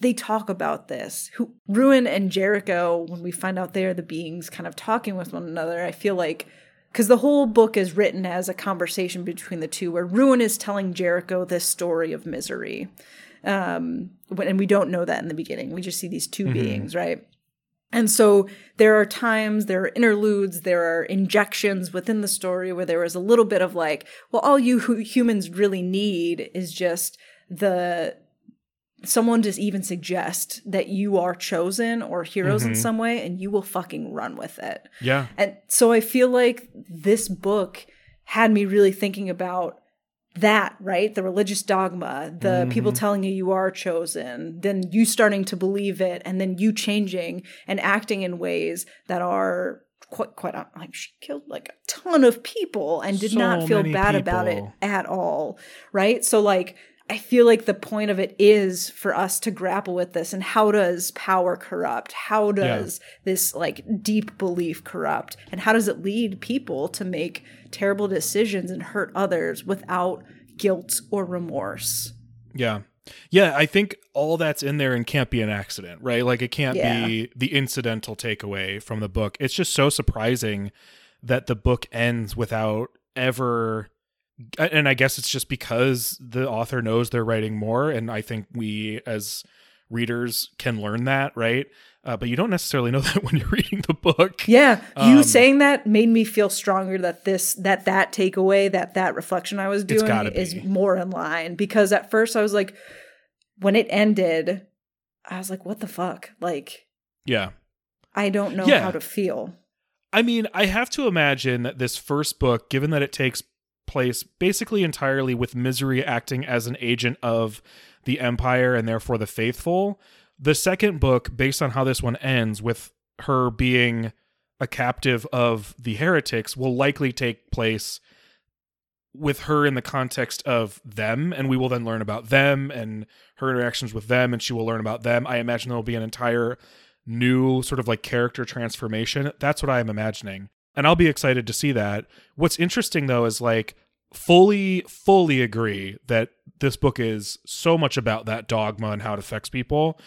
they talk about this. Who Ruin and Jericho, when we find out they're the beings kind of talking with one another, I feel like because the whole book is written as a conversation between the two, where Ruin is telling Jericho this story of misery, um, and we don't know that in the beginning. We just see these 2 Mhm. beings, right? And so there are times, there are interludes, there are injections within the story where there is a little bit of like, well, all you hu- humans really need is just the someone to even suggest that you are chosen or heroes in Mhm. some way and you will fucking run with it. yeah, And so I feel like this book had me really thinking about that, right? The religious dogma, the people telling you you are chosen, then you starting to believe it, and then you changing and acting in ways that are quite, quite like she killed like a ton of people and did So not feel bad about it at all, right? So, like, I feel like the point of it is for us to grapple with this and how does power corrupt? How does this like deep belief corrupt? And how does it lead people to make terrible decisions and hurt others without guilt or remorse? yeah, yeah. I think all that's in there and can't be an accident, right? Like it can't Yeah. be the incidental takeaway from the book. It's just so surprising that the book ends without ever and I guess it's just because the author knows they're writing more, and I think we as readers can learn that, right? Uh, but you don't necessarily know that when you're reading the book. Yeah, you Um, saying that made me feel stronger that this that that takeaway that that reflection I was doing is be. more in line because at first I was like when it ended I was like what the fuck? Like Yeah. I don't know Yeah. how to feel. I mean, I have to imagine that this first book, given that it takes place basically entirely with Misery acting as an agent of the Empire and therefore the faithful, the second book, based on how this one ends, with her being a captive of the heretics, will likely take place with her in the context of them, and we will then learn about them and her interactions with them, and she will learn about them. I imagine there will be an entire new sort of like character transformation. That's what I am imagining. And I'll be excited to see that. What's interesting though is like fully, fully agree that this book is so much about that dogma and how it affects people.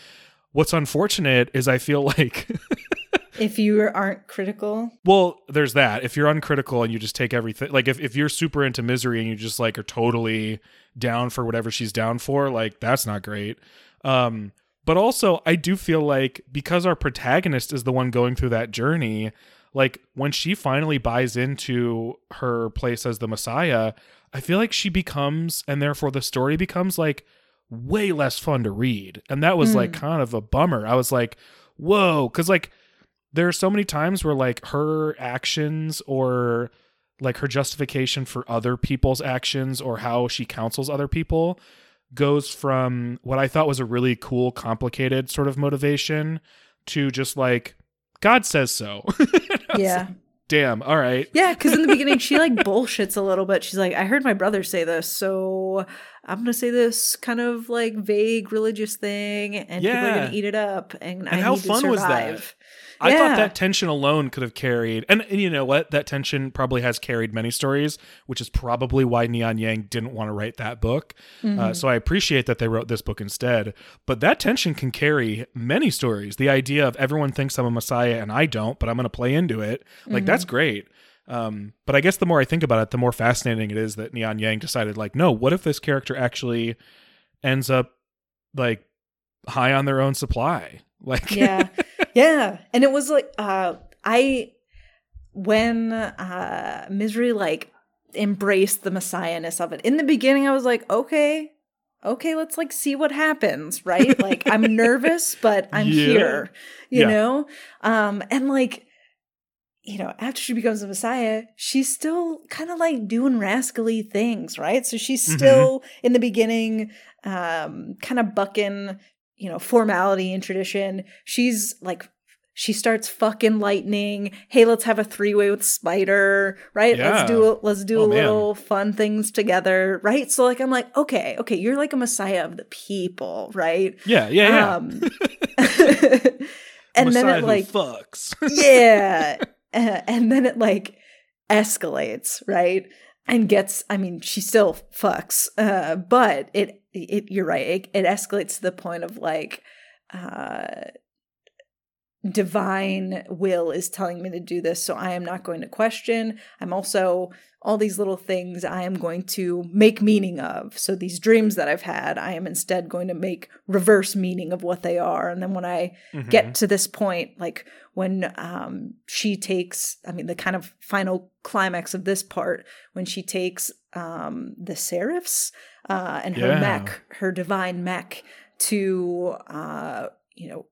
What's unfortunate is I feel like If you aren't critical, Well, there's that. If you're uncritical and you just take everything, like if, if you're super into misery and you just like are totally down for whatever she's down for, like that's not great. Um, but also, I do feel like because our protagonist is the one going through that journey, like when she finally buys into her place as the Messiah, I feel like she becomes, and therefore the story becomes like way less fun to read. And that was like hmm. kind of a bummer. I was like, whoa, because like there are so many times where like her actions or like her justification for other people's actions or how she counsels other people goes from what I thought was a really cool, complicated sort of motivation to just like, God says so. Yeah. Damn. All right. Yeah, because in the beginning she like bullshits a little bit. She's like, I heard my brother say this, so I'm gonna say this kind of like vague religious thing, and people are gonna eat it up, and, I how need fun to was that? I Yeah. thought that tension alone could have carried, and, and you know what? That tension probably has carried many stories, which is probably why Neon Yang didn't want to write that book. Mm-hmm. Uh, so I appreciate that they wrote this book instead. But that tension can carry many stories. The idea of everyone thinks I'm a messiah and I don't, but I'm going to play into it. Like Mm-hmm. that's great. Um, but I guess the more I think about it, the more fascinating it is that Neon Yang decided, like, no, what if this character actually ends up like high on their own supply? Like, yeah yeah and it was like uh i when uh misery like embraced the messiahness of it in the beginning i was like okay okay let's like see what happens right like i'm nervous but i'm Yeah. here you Yeah. know um and like you know after she becomes a messiah she's still kind of like doing rascally things right so she's Mhm. still in the beginning um kind of bucking you know formality and tradition she's like she starts fucking lightning hey let's have a three-way with spider right Yeah. let's do let's do Oh, a man. little fun things together right so like i'm like okay okay you're like a messiah of the people right yeah, yeah, yeah. um and then it like fucks. yeah Uh, and then it like escalates right and gets i mean she still fucks uh but it it you're right. It, it escalates to the point of like uh divine will is telling me to do this so i am not going to question i'm also all these little things i am going to make meaning of so these dreams that i've had i am instead going to make reverse meaning of what they are and then when i Mhm. get to this point like when um she takes i mean the kind of final climax of this part when she takes um the seraphs uh and her Yeah. mech her divine mech to uh you know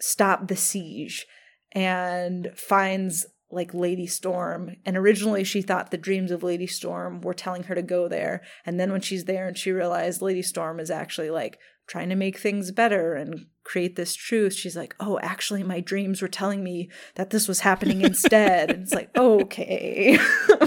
stop the siege and finds like Lady Storm. And originally she thought the dreams of Lady Storm were telling her to go there. And then when she's there and she realized Lady Storm is actually like trying to make things better and create this truth, she's like, oh, actually, my dreams were telling me that this was happening instead. and it's like, okay.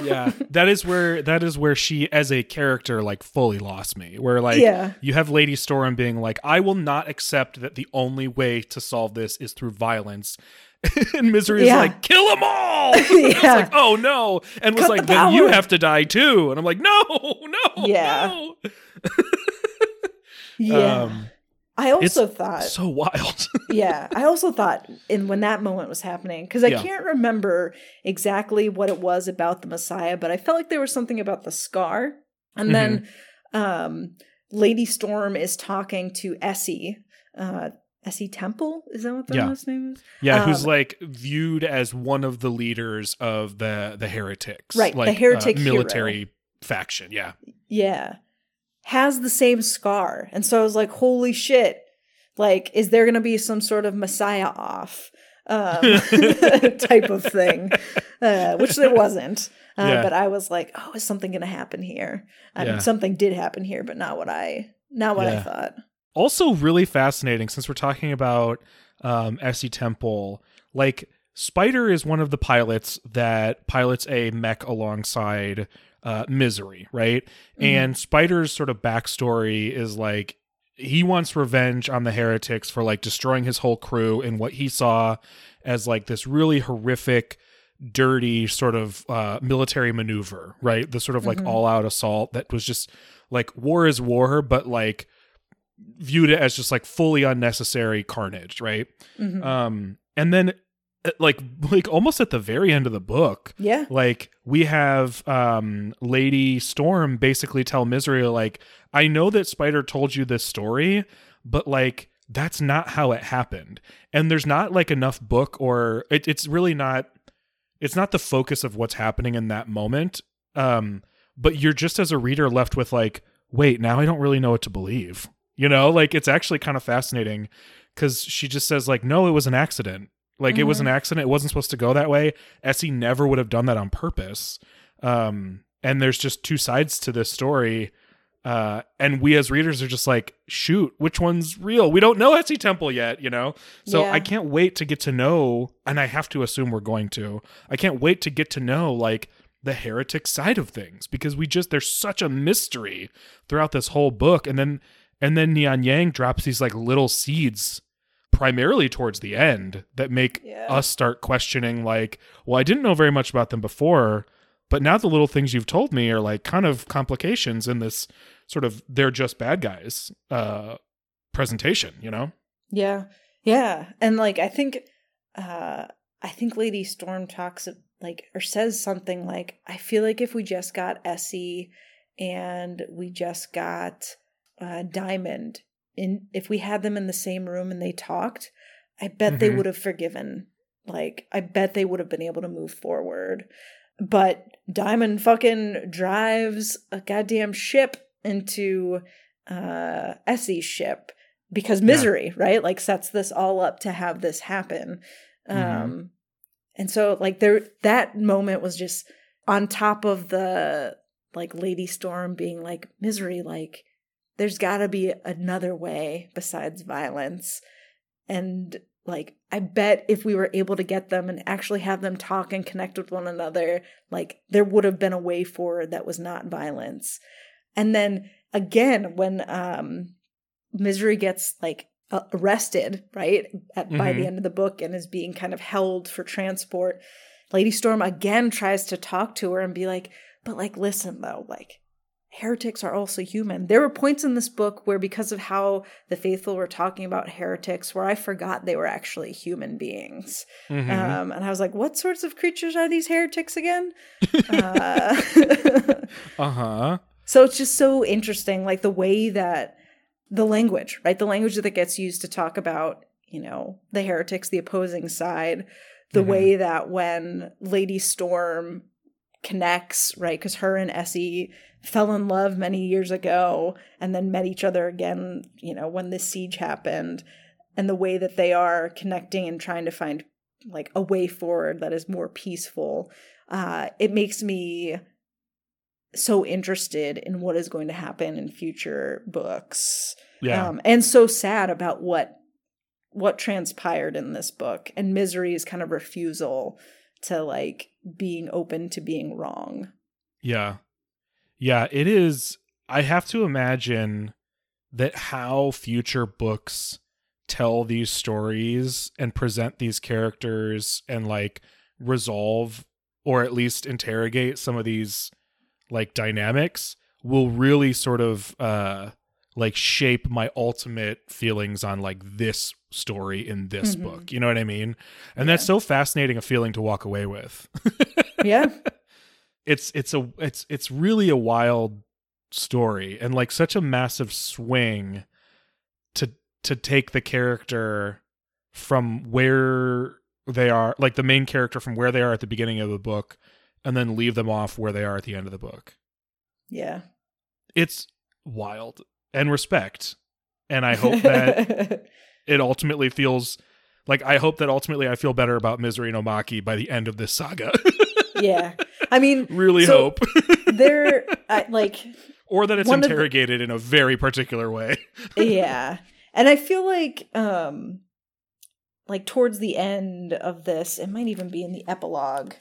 yeah that is where that is where she as a character like fully lost me where like Yeah. you have lady storm being like i will not accept that the only way to solve this is through violence and misery is Yeah. like kill them all And I was Yeah. like oh no and was Cut like the then you have to die too and i'm like no no Yeah. no. yeah. um I also thought so wild yeah i also thought in when that moment was happening because i Yeah. can't remember exactly what it was about the messiah but i felt like there was something about the scar and then Mm-hmm. um lady storm is talking to essie uh essie temple is that what the Yeah. last name is yeah who's Um, like viewed as one of the leaders of the the heretics Right, the like, uh, heretic hero. military faction yeah yeah has the same scar. And so i was like holy shit. Like is there gonna be some sort of messiah off um type of thing? Uh, which there wasn't. Uh, Yeah. but i was like oh is something gonna happen here? I mean, something did happen here but not what i not what i thought. Also really fascinating since we're talking about um Temple. Like Spider is one of the pilots that pilots a mech alongside uh Misery, right? Mhm. And Spider's sort of backstory is like he wants revenge on the heretics for like destroying his whole crew and what he saw as like this really horrific dirty sort of uh military maneuver, right? The sort of like Mhm. all out assault that was just like war is war, but like viewed it as just like fully unnecessary carnage, right? Mhm. Um, and then like like almost at the very end of the book, yeah like we have um Lady Storm basically tell Misery like, I know that Spider told you this story, but like that's not how it happened. And there's not like enough book or it, it's really not it's not the focus of what's happening in that moment. Um, but you're just as a reader left with like, wait, now I don't really know what to believe. You know, like it's actually kind of fascinating because she just says like, no, it was an accident. Like mm-hmm. it was an accident. It wasn't supposed to go that way. Essie never would have done that on purpose. Um, and there's just two sides to this story. Uh, and we as readers are just like, shoot, which one's real? We don't know Essie Temple yet, you know? So yeah. I can't wait to get to know, and I have to assume we're going to. I can't wait to get to know like the heretic side of things because we just there's such a mystery throughout this whole book. And then and then Neon Yang drops these like little seeds primarily towards the end that make yeah. us start questioning like, well, I didn't know very much about them before, but now the little things you've told me are like kind of complications in this sort of they're just bad guys uh presentation, you know? Yeah. Yeah. And like I think uh I think Lady Storm talks like or says something like I feel like if we just got Essie and we just got uh Diamond in if we had them in the same room and they talked, I bet mm-hmm. they would have forgiven. Like I bet they would have been able to move forward. But Diamond fucking drives a goddamn ship into uh Essie's ship because misery, yeah. right? Like sets this all up to have this happen. Mm-hmm. Um and so like there that moment was just on top of the like Lady Storm being like misery like there's got to be another way besides violence and like i bet if we were able to get them and actually have them talk and connect with one another like there would have been a way forward that was not violence and then again when um misery gets like uh, arrested right At, mm-hmm. by the mm-hmm. end of the book and is being kind of held for transport lady storm again tries to talk to her and be like but like listen though like heretics are also human. There were points in this book where, because of how the faithful were talking about heretics, where I forgot they were actually human beings. Mm-hmm. Um, and I was like, what sorts of creatures are these heretics again? uh huh. So it's just so interesting, like the way that the language, right? The language that gets used to talk about, you know, the heretics, the opposing side, the mm-hmm. way that when Lady Storm connects, right? Because her and Essie fell in love many years ago and then met each other again, you know, when this siege happened, and the way that they are connecting and trying to find like a way forward that is more peaceful. Uh, it makes me so interested in what is going to happen in future books. Yeah. Um, and so sad about what what transpired in this book and misery's kind of refusal to like being open to being wrong. Yeah. Yeah, it is. I have to imagine that how future books tell these stories and present these characters and like resolve or at least interrogate some of these like dynamics will really sort of uh like shape my ultimate feelings on like this story in this mm-hmm. book. You know what I mean? And yeah. that's so fascinating a feeling to walk away with. yeah. It's it's a it's it's really a wild story and like such a massive swing to to take the character from where they are like the main character from where they are at the beginning of the book and then leave them off where they are at the end of the book. Yeah. It's wild and respect. And I hope that it ultimately feels like I hope that ultimately I feel better about Misery Nomaki by the end of this saga. yeah. I mean, really so hope. they're like or that it's interrogated the, in a very particular way. yeah. And I feel like um like towards the end of this, it might even be in the epilogue.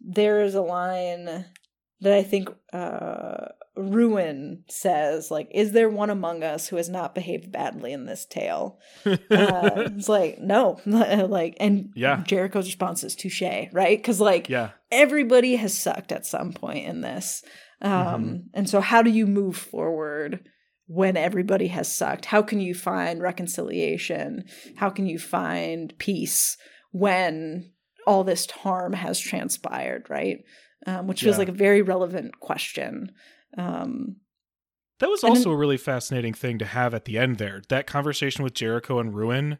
There is a line that I think uh Ruin says, like, is there one among us who has not behaved badly in this tale? Uh, it's like, no. like, and yeah. Jericho's response is touche, right? Because, like, yeah. everybody has sucked at some point in this. Um, mm-hmm. And so, how do you move forward when everybody has sucked? How can you find reconciliation? How can you find peace when all this harm has transpired, right? Um, which feels yeah. like a very relevant question. Um, that was also a really fascinating thing to have at the end there. That conversation with Jericho and Ruin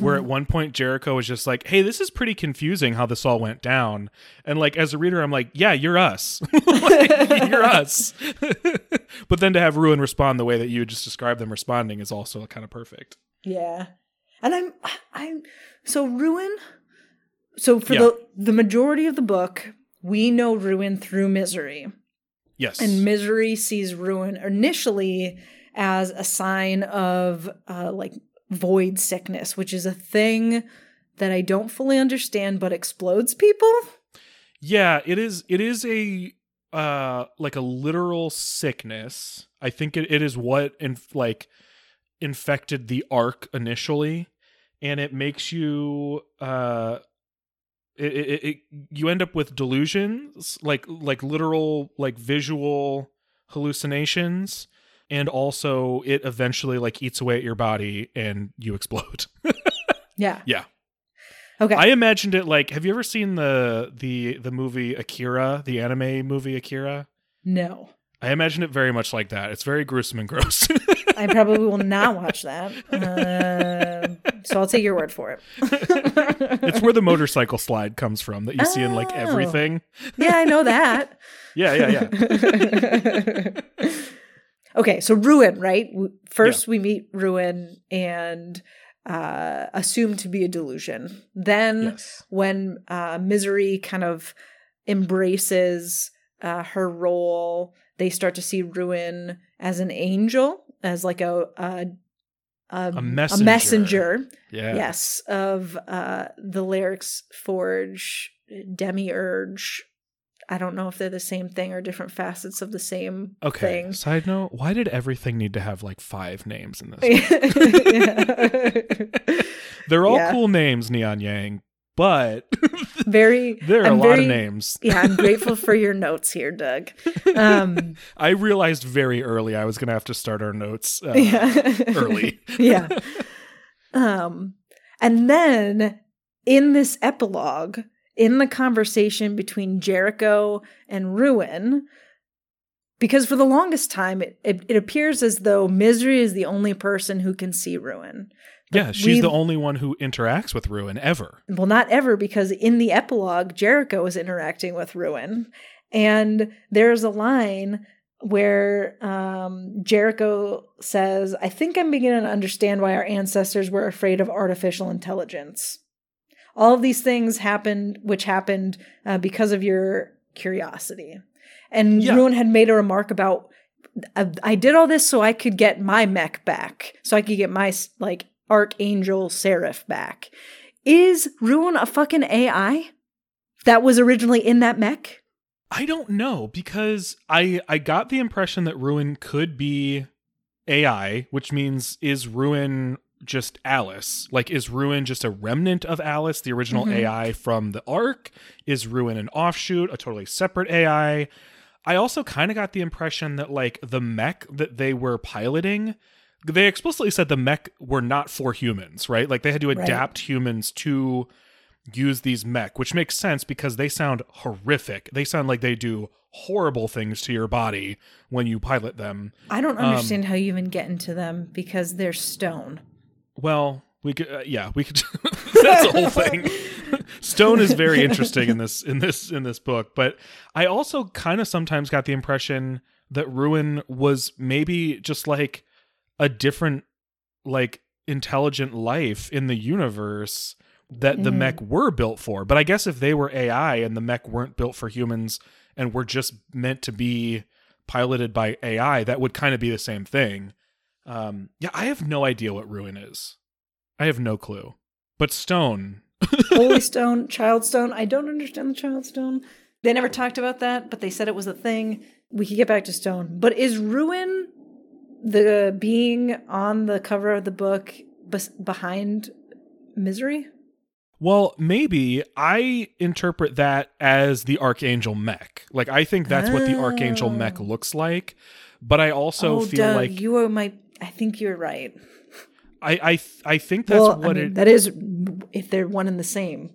where at one point Jericho was just like, "Hey, this is pretty confusing how this all went down," and like as a reader, I'm like, "Yeah, you're us, Like, you're us." but then to have Ruin respond the way that you just described them responding is also kind of perfect. Yeah. And I'm I'm so Ruin so for Yeah. the the majority of the book, we know Ruin through misery. Yes, And misery sees Ruin initially as a sign of uh like void sickness, which is a thing that I don't fully understand but explodes people. Yeah, it is it is a uh like a literal sickness. I think it, it is what in like infected the ark initially and it makes you uh it, it, it you end up with delusions like like literal like visual hallucinations and also it eventually like eats away at your body and you explode Yeah. yeah Okay. I imagined it like have you ever seen the the the movie Akira, the anime movie Akira? no. I imagine it very much like that. It's very gruesome and gross. I probably will not watch that. Um so I'll take your word for it. it's where the motorcycle slide comes from that you see in like Oh. everything. yeah, I know that. Yeah, yeah, yeah. okay, so Ruin, right? First, we meet Ruin and uh, assumed to be a delusion. Then, yes. when uh, Misery kind of embraces uh, her role, they start to see Ruin as an angel, as like a a, a, A messenger. messenger Yeah. yes, of uh, the lyrics forge, demiurge. I don't know if they're the same thing or different facets of the same Okay. thing. Side note, why did everything need to have like five names in this? They're all Yeah. cool names, Neon Yang, but very. there are I'm a lot very- of names. Yeah, I'm grateful for your notes here, Doug. Um, I realized very early I was going to have to start our notes uh, yeah. early. yeah. Um, and then in this epilogue, in the conversation between Jericho and Ruin, because for the longest time it, it, it appears as though Misery is the only person who can see Ruin. Yeah, she's we- the only one who interacts with Ruin ever. Well, not ever, because in the epilogue, Jericho is interacting with Ruin. And there's a line where um, Jericho says, I think I'm beginning to understand why our ancestors were afraid of artificial intelligence. All of these things happened, which happened uh, because of your curiosity. And Yeah. Ruin had made a remark about, I, I did all this so I could get my mech back, so I could get my like archangel seraph back. Is Ruin a fucking AI that was originally in that mech? I don't know because I I got the impression that Ruin could be AI, which means is Ruin just Alice? Like is Ruin just a remnant of Alice, the original Mhm. AI from the Ark? Is Ruin an offshoot, a totally separate AI? I also kind of got the impression that like the mech that they were piloting they explicitly said the mech were not for humans, right? Like they had to Right. adapt humans to use these mech, which makes sense because they sound horrific. They sound like they do horrible things to your body when you pilot them. I don't Um, understand how you even get into them because they're stone. Well, we could, uh, yeah, we could. that's a whole thing. Stone is very interesting in this in this in this book, but I also kind of sometimes got the impression that Ruin was maybe just like a different, like intelligent life in the universe that the Mm. mech were built for. But I guess if they were AI and the mech weren't built for humans and were just meant to be piloted by AI, that would kind of be the same thing. Um, yeah, I have no idea what Ruin is. I have no clue. But Stone, Holy stone, child stone. I don't understand the child stone. They never talked about that, but they said it was a thing. We could get back to stone. But is Ruin the being on the cover of the book bes- behind Misery? well, maybe I interpret that as the Archangel mech. Like, I think that's what the Archangel oh. mech Oh. looks like. But I also oh, feel Doug, like you are my. I think you're right. I, I I think that's well, what I mean, it that is if they're one and the same.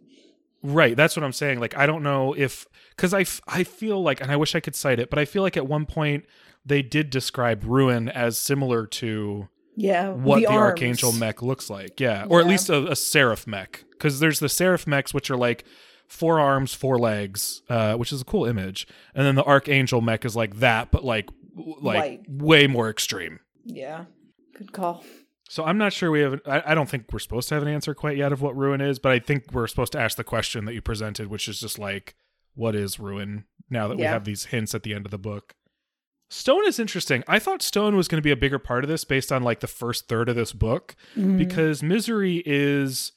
Right, that's what I'm saying. Like I don't know if cuz I f- I feel like and I wish I could cite it, but I feel like at one point they did describe Ruin as similar to Yeah, what the, arms. archangel mech looks like. Yeah, or at least a, a seraph mech, because there's the seraph mechs, which are like four arms, four legs, uh, which is a cool image, and then the archangel mech is like that, but like like way more extreme. Yeah, good call. So I'm not sure we have. I, I don't think we're supposed to have an answer quite yet of what ruin is, but I think we're supposed to ask the question that you presented, which is just like, what is ruin? Now that we have these hints at the end of the book. Stone is interesting. I thought Stone was going to be a bigger part of this based on like the first third of this book Mhm. because Misery is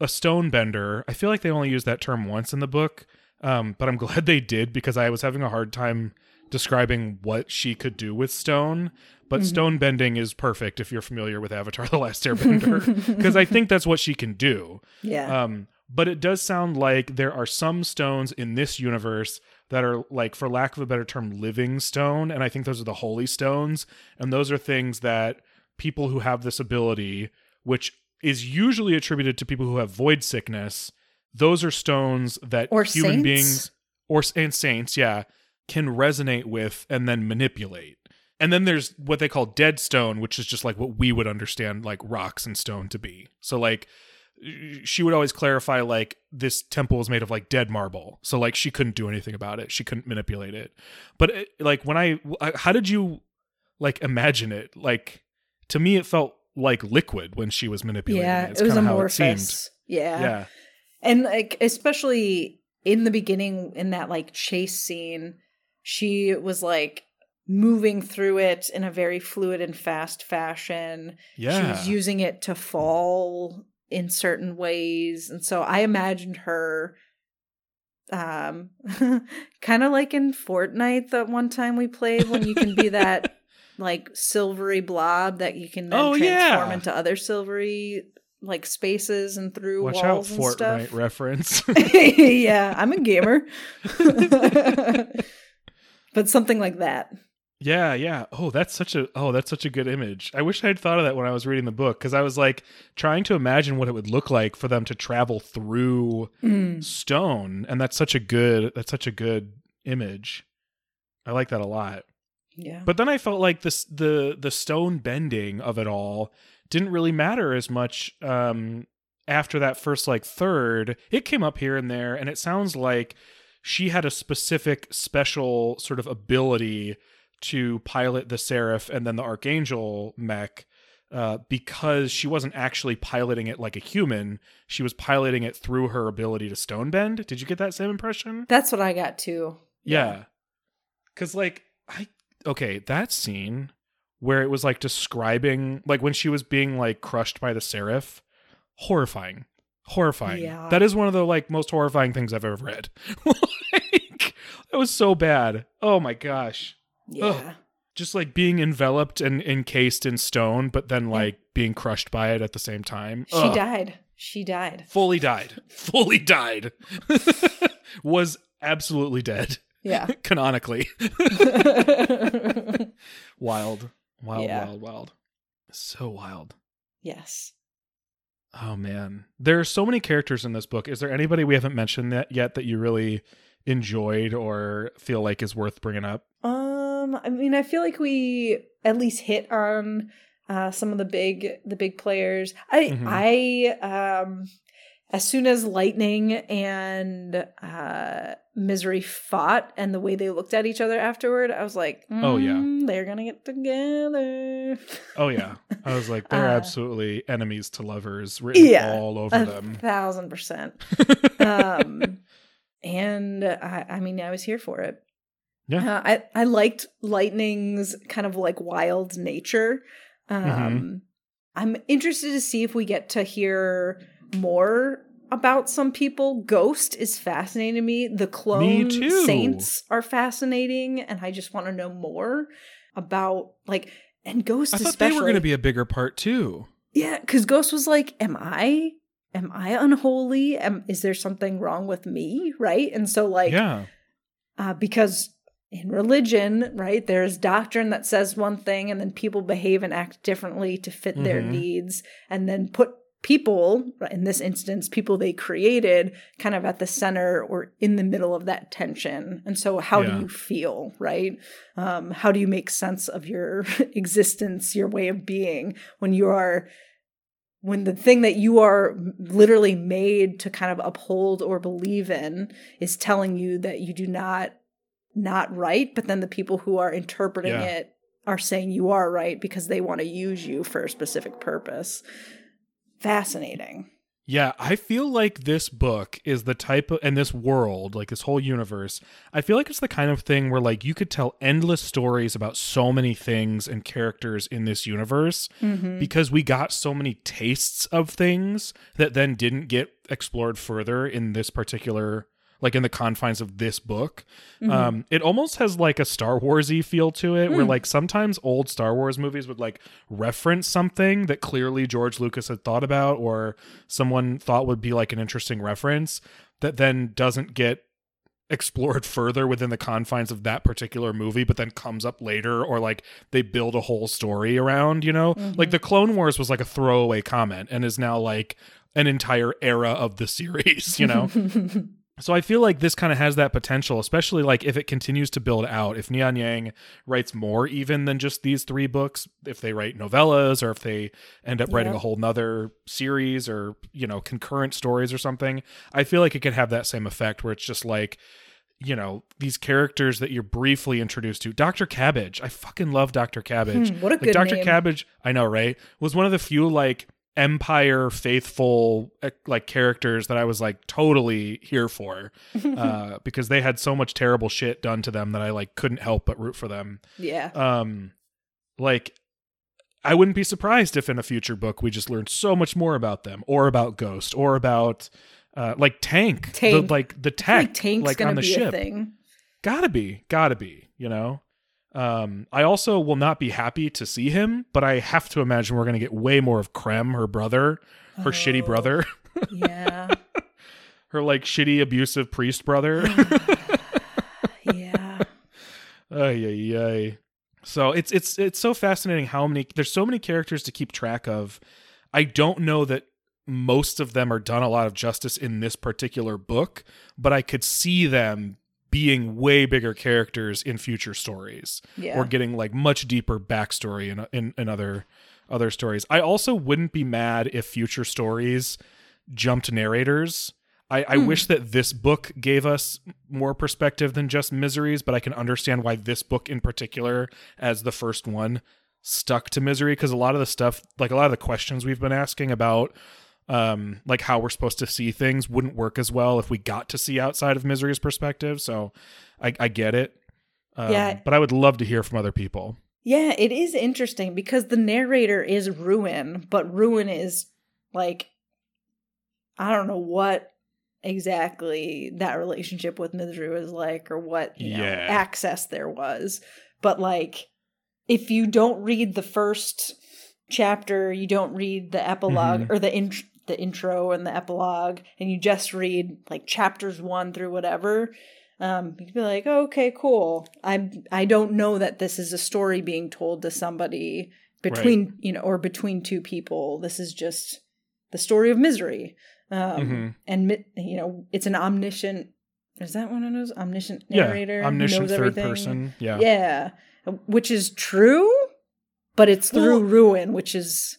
a stone bender. I feel like they only used that term once in the book, um, but I'm glad they did because I was having a hard time describing what she could do with stone. But Mhm. stone bending is perfect if you're familiar with Avatar: The Last Airbender, because I think that's what she can do. yeah, Um, but it does sound like there are some stones in this universe that are like, for lack of a better term, living stone, and I think those are the holy stones, and those are things that people who have this ability, which is usually attributed to people who have void sickness, those are stones that Or human saints? beings or and saints, yeah, can resonate with and then manipulate. And then there's what they call dead stone, which is just like what we would understand like rocks and stone to be. So like she would always clarify like this temple is made of like dead marble so like she couldn't do anything about it she couldn't manipulate it but it, like when I, I how did you like imagine it like to me it felt like liquid when she was manipulating yeah. it, It's It was how it. Yeah. yeah and like especially in the beginning in that like chase scene, she was like moving through it in a very fluid and fast fashion. yeah She was using it to fall in certain ways. And so I imagined her um kind of like in Fortnite that one time we played when you can be that like silvery blob that you can then Oh, transform yeah. into other silvery like spaces and through watch out walls and fortnite stuff. reference yeah, I'm a gamer. but something like that. Yeah, yeah. Oh, that's such a oh, that's such a good image. I wish I had thought of that when I was reading the book because I was like trying to imagine what it would look like for them to travel through Mm. stone, and that's such a good that's such a good image. I like that a lot. Yeah. But then I felt like this the the stone bending of it all didn't really matter as much um after that first like third. It came up here and there and it sounds like she had a specific special sort of ability to pilot the seraph and then the archangel mech uh, because she wasn't actually piloting it like a human she was piloting it through her ability to stone bend did you get that same impression That's what I got too. yeah. Cause like I okay, that scene where it was like describing like when she was being like crushed by the seraph, horrifying. Horrifying. Yeah. That is one of the like most horrifying things I've ever read. like that was so bad. Oh my gosh. Yeah. Just like being enveloped and encased in stone, but then like being crushed by it at the same time. She Ugh. died. She died. Fully died. Fully died. was absolutely dead. Yeah. Canonically. wild wild Yeah. wild wild so wild yes. oh man there are so many characters in this book is there anybody we haven't mentioned that yet that you really enjoyed or feel like is worth bringing up Um, I mean, I feel like we at least hit on uh, some of the big the big players. I Mhm. I um, as soon as Lightning and uh, Misery fought and the way they looked at each other afterward, I was like, Oh, yeah. "Mm, they're gonna get together. oh yeah i was like they're Uh, absolutely enemies to lovers written Yeah, all over A them thousand percent. um, and I, I mean, I was here for it. Yeah. Uh, I I liked Lightning's kind of like wild nature. Um, Mhm. I'm interested to see if we get to hear more about some people. Ghost is fascinating to me. The clone too. saints are fascinating, and I just want to know more about like and Ghost i thought especially. they were going to be a bigger part too Yeah, because Ghost was like, "Am I? Am I unholy? Am is there something wrong with me?" Right, and so like, yeah uh, because in religion, right, there's doctrine that says one thing, and then people behave and act differently to fit their Mhm. needs, and then put people, in this instance, people they created, kind of at the center or in the middle of that tension. And so, how Yeah. do you feel, right? Um, how do you make sense of your existence, your way of being when you are when the thing that you are literally made to kind of uphold or believe in is telling you that you do not not right but then the people who are interpreting Yeah. it are saying you are right because they want to use you for a specific purpose fascinating Yeah, I feel like this book is the type of and this world, like this whole universe, I feel like it's the kind of thing where like you could tell endless stories about so many things and characters in this universe Mm-hmm. because we got so many tastes of things that then didn't get explored further in this particular like in the confines of this book. Mm-hmm. Um it almost has like a Star Warsy feel to it where Hmm. like sometimes old Star Wars movies would like reference something that clearly George Lucas had thought about or someone thought would be like an interesting reference that then doesn't get explored further within the confines of that particular movie but then comes up later or like they build a whole story around you know like the clone wars was like a throwaway comment and is now like an entire era of the series you know so I feel like this kind of has that potential, especially like if it continues to build out. If Neon Yang writes more even than just these three books, if they write novellas or if they end up writing a whole nother series or, you know, concurrent stories or something, I feel like it could have that same effect where it's just like, you know, these characters that you're briefly introduced to. Dr. Cabbage. I fucking love Dr. Cabbage. Hmm, what a like good Dr. name. Cabbage, I know, right? Was one of the few like empire faithful eh, like characters that I was like totally here for uh because they had so much terrible shit done to them that I like couldn't help but root for them. yeah Um like I wouldn't be surprised if in a future book we just learned so much more about them or about Ghost or about uh like Tank, Tank. the like the tech like tank's like on the ship. Gotta be, gotta be, you know. Um, I also will not be happy to see him, but I have to imagine we're gonna get way more of Krem, her brother, her shitty Oh. brother, yeah her like shitty abusive priest brother. yeah ay, ay, ay. So it's it's it's so fascinating how many there's so many characters to keep track of. I don't know that most of them are done a lot of justice in this particular book, but I could see them being way bigger characters in future stories. yeah or getting like much deeper backstory in, in in other other stories. I also wouldn't be mad if future stories jumped narrators. I, I Hmm. wish that this book gave us more perspective than just miseries, but I can understand why this book in particular, as the first one, stuck to misery because a lot of the stuff, like a lot of the questions we've been asking about, um, like how we're supposed to see things, wouldn't work as well if we got to see outside of misery's perspective. So I, I get it. Um, Yeah. but I would love to hear from other people. Yeah, it is interesting because the narrator is Ruin, but Ruin is like I don't know what exactly that relationship with Misery is like or what you know, Yeah. access there was. But like if you don't read the first chapter, you don't read the epilogue Mhm. or the int- the intro and the epilogue and you just read like chapters 1 through whatever, um, you'd be like, oh, okay, cool. I I don't know that this is a story being told to somebody between you know or between two people. This is just the story of misery. Um, Mhm. And you know, it's an omniscient. Is that one of those Omniscient narrator, who omniscient knows third everything? person. Yeah. Yeah, which is true, but it's through Well- ruin, which is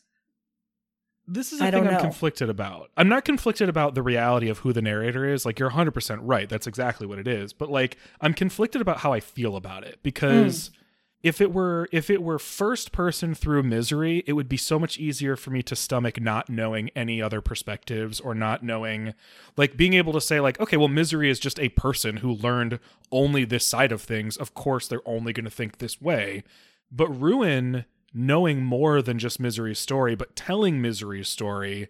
This is the don't thing I'm know. conflicted about. I'm not conflicted about the reality of who the narrator is. Like you're 100% right. That's exactly what it is. But like I'm conflicted about how I feel about it because hmm. if it were if it were first person through misery, it would be so much easier for me to stomach not knowing any other perspectives or not knowing like being able to say like okay, well misery is just a person who learned only this side of things. Of course, they're only going to think this way. But ruin knowing more than just misery's story but telling misery's story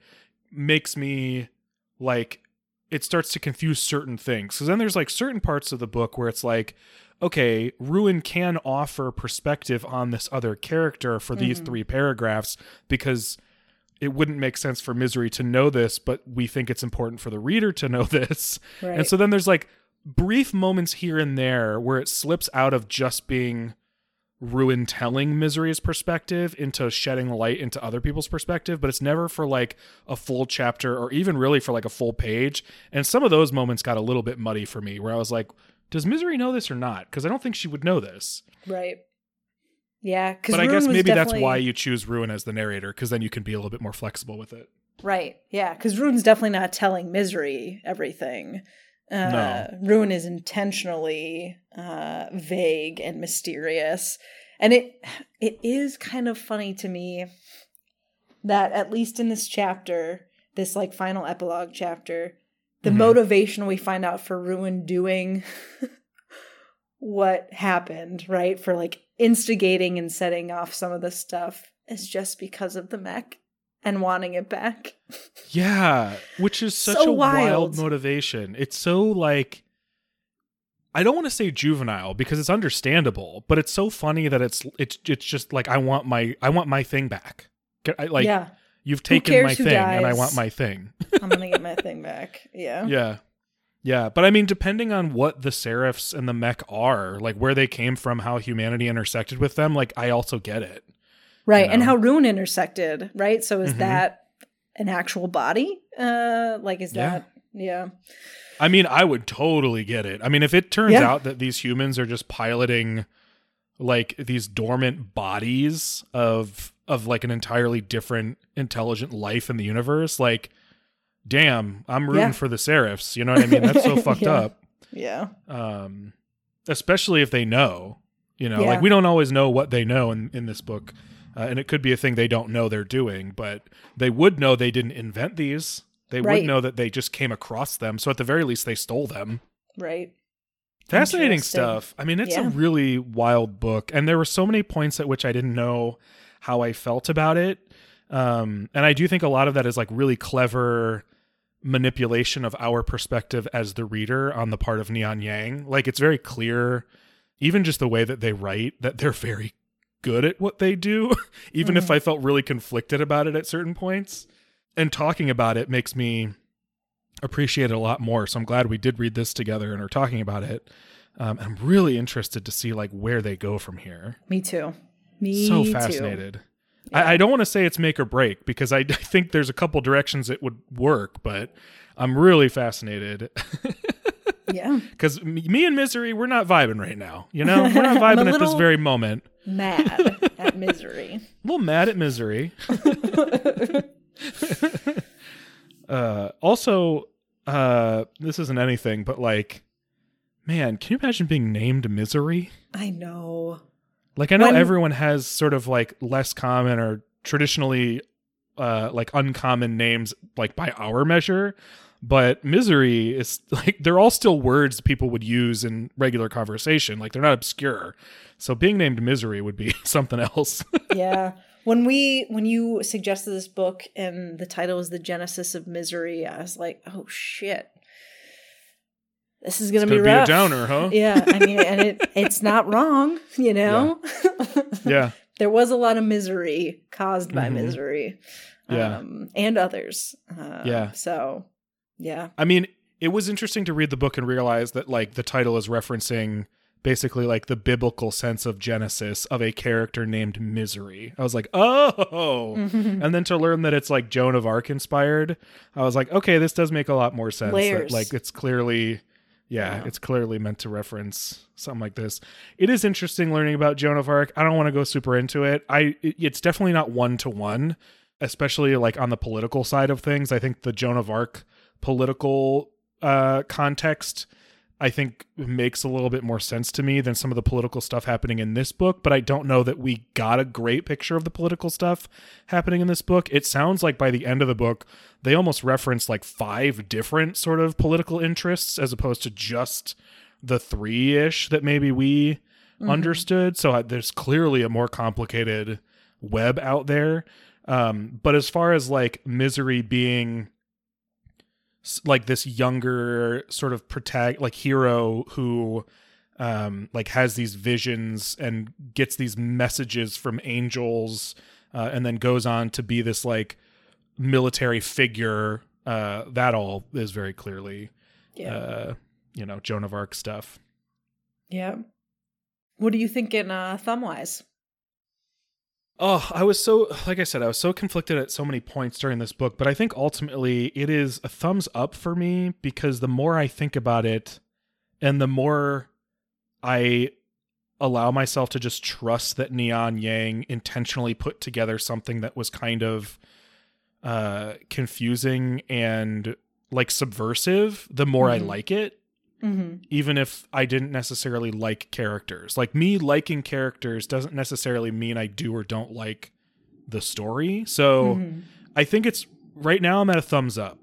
makes me like it starts to confuse certain things because then there's like certain parts of the book where it's like okay ruin can offer perspective on this other character for these Mhm. three paragraphs because it wouldn't make sense for misery to know this but we think it's important for the reader to know this right. and so then there's like brief moments here and there where it slips out of just being Ruin telling Misery's perspective into shedding light into other people's perspective, but it's never for like a full chapter or even really for like a full page. And some of those moments got a little bit muddy for me where I was like, does Misery know this or not? Because I don't think she would know this. Right. Yeah, because But I guess maybe that's why you choose Ruin as the narrator, because then you can be a little bit more flexible with it. Right. Yeah, because Ruin's definitely not telling Misery everything. Uh, No. Ruin is intentionally uh, vague and mysterious, and it it is kind of funny to me that at least in this chapter, this like final epilogue chapter, the Mhm. motivation we find out for Ruin doing what happened, right? For like instigating and setting off some of the stuff is just because of the mech and wanting it back. Yeah, which is such So a wild. wild. motivation. It's so like I don't want to say juvenile because it's understandable, but it's so funny that it's it's it's just like I want my I want my thing back. I, like yeah, you've taken my thing and I want my thing. I'm gonna get my thing back. Yeah. yeah. Yeah, but I mean depending on what the seraphs and the mech are, like where they came from, how humanity intersected with them, like I also get it. Right. You And how Ruin intersected, right? So is Mhm. that an actual body? Uh like is Yeah. that yeah. I mean, I would totally get it. I mean, if it turns Yeah. out that these humans are just piloting like these dormant bodies of of like an entirely different intelligent life in the universe, like damn, I'm rooting Yeah. for the seraphs. You know what I mean? That's so fucked Yeah. up. Yeah. Um especially if they know. You know, Yeah. like we don't always know what they know in in this book. Uh, and it could be a thing they don't know they're doing, but they would know they didn't invent these. They Right. would know that they just came across them. So at the very least, they stole them. Right. Fascinating stuff. I mean, it's a really wild book, and there were so many points at which I didn't know how I felt about it. Um, and I do think a lot of that is like really clever manipulation of our perspective as the reader on the part of Neon Yang. Like it's very clear, even just the way that they write, that they're very good at what they do, even if Mhm. I felt really conflicted about it at certain points. And talking about it makes me appreciate it a lot more. So I'm glad we did read this together and are talking about it. Um, I'm really interested to see like where they go from here. Me too. Me so too. fascinated. Yeah. I, I don't want to say it's make or break because I, I think there's a couple directions it would work, but I'm really fascinated Yeah. because me and Misery, we're not vibing right now. You know, we're not vibing at this very moment. Mad at misery. A little mad at Misery. uh, also, uh, this isn't anything, but like, man, can you imagine being named Misery? I know. Like, I know When- everyone has sort of like less common or traditionally uh, like uncommon names, like by our measure. But misery is like they're all still words people would use in regular conversation. Like they're not obscure. So being named misery would be something else. yeah when we when you suggested this book and the title was the genesis of misery i was like oh shit this is gonna be gonna be a rough. downer, huh? yeah i mean and it it's not wrong you know yeah. there was a lot of misery caused by Mhm. misery Yeah. um and others uh, Yeah. so yeah I mean, it was interesting to read the book and realize that like the title is referencing basically like the biblical sense of Genesis of a character named Misery. I was like, oh. And then to learn that it's like Joan of Arc inspired, I was like, okay, this does make a lot more sense. That, like it's clearly yeah, Yeah. it's clearly meant to reference something like this. It is interesting learning about Joan of Arc. I don't want to go super into it. I it- it's definitely not one to one, especially like on the political side of things. I think the Joan of Arc political uh context I think makes a little bit more sense to me than some of the political stuff happening in this book, but I don't know that we got a great picture of the political stuff happening in this book. It sounds like by the end of the book, they almost reference like five different sort of political interests as opposed to just the three ish that maybe we Mhm. understood. So uh, there's clearly a more complicated web out there. Um, but as far as like misery being like this younger sort of protag like hero who um like has these visions and gets these messages from angels uh, and then goes on to be this like military figure. Uh that all is very clearly yeah. uh you know joan of arc stuff. Yeah. What are you thinking, uh, thumb wise? Oh, I was so like I said, I was so conflicted at so many points during this book, but I think ultimately it is a thumbs up for me because the more I think about it and the more I allow myself to just trust that Neon Yang intentionally put together something that was kind of uh confusing and like subversive, the more I Mhm. like it Mm-hmm. even if I didn't necessarily like characters. Like me liking characters doesn't necessarily mean I do or don't like the story. So Mhm. I think it's right now I'm at a thumbs up.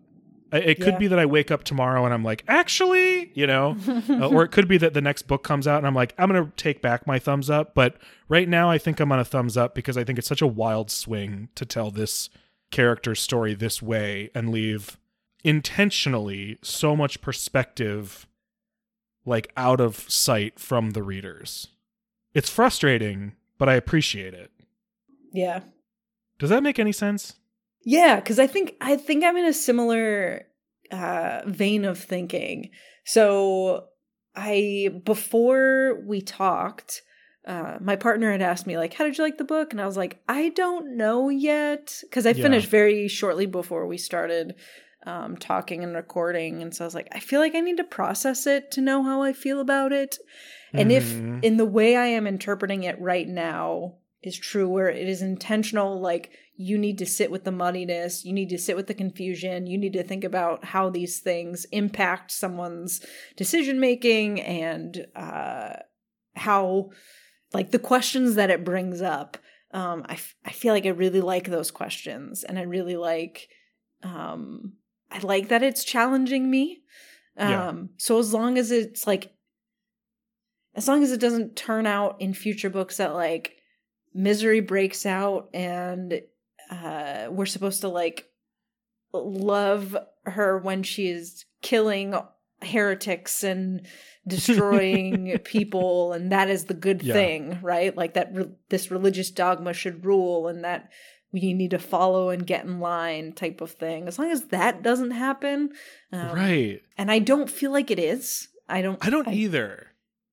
It could Yeah. be that I wake up tomorrow and I'm like, actually, you know, uh, or it could be that the next book comes out and I'm like, I'm going to take back my thumbs up. But right now, I think I'm on a thumbs up because I think it's such a wild swing to tell this character's story this way and leave intentionally so much perspective like out of sight from the readers. It's frustrating, but I appreciate it. yeah. Does that make any sense? Yeah, because I think I think I'm in a similar uh, vein of thinking. So I before we talked, uh, my partner had asked me like, "How did you like the book?" And I was like, "I don't know yet," because I Yeah. finished very shortly before we started um, talking and recording, and so I was like, "I feel like I need to process it to know how I feel about it." And if Mhm. in the way I am interpreting it right now is true, where it is intentional, like you need to sit with the muddiness, you need to sit with the confusion, you need to think about how these things impact someone's decision making and uh, how, like, the questions that it brings up. Um, I, f- I feel like I really like those questions, and I really like, um, I like that it's challenging me. Um, Yeah. so as long as it's like as long as it doesn't turn out in future books that like misery breaks out and uh we're supposed to like love her when she is killing heretics and destroying people and that is the good Yeah. thing right like that re- this religious dogma should rule and that we need to follow and get in line type of thing as long as that doesn't happen um, right. and i don't feel like it is i don't I don't either.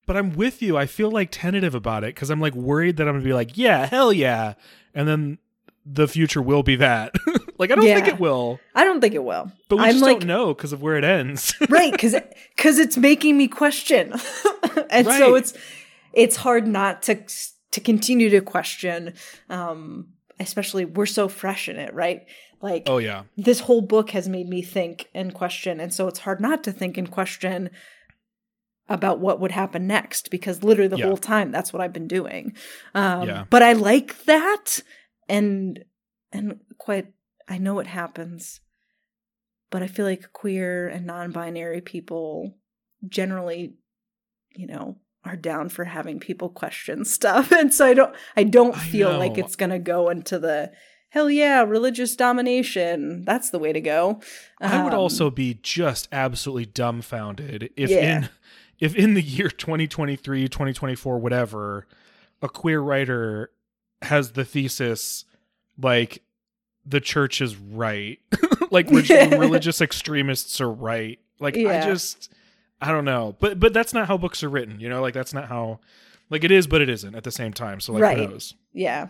But I'm with you. I feel like tentative about it because I'm like worried that I'm gonna be like, yeah, hell yeah, and then the future will be that. like I don't think it will, I don't think it will. but we I'm just like, don't know because of where it ends. right, because because it's making me question, and so it's it's hard not to to continue to question. Um, especially we're so fresh in it, right? Like oh yeah, this whole book has made me think and question, and so it's hard not to think and question about what would happen next because literally the Yeah. whole time that's what I've been doing. Um, Yeah. But I like that, and and quite I know it happens, but I feel like queer and non-binary people generally, you know, are down for having people question stuff, and so I don't I don't I feel like it's gonna go into the hell yeah religious domination. That's the way to go. I would Um, also be just absolutely dumbfounded if Yeah. in if in the year 2023, 2024, whatever, a queer writer has the thesis like the church is right, like religious extremists are right. Like I just I don't know, but but that's not how books are written. You know, like that's not how like it is, but it isn't at the same time. So like Right. who knows? yeah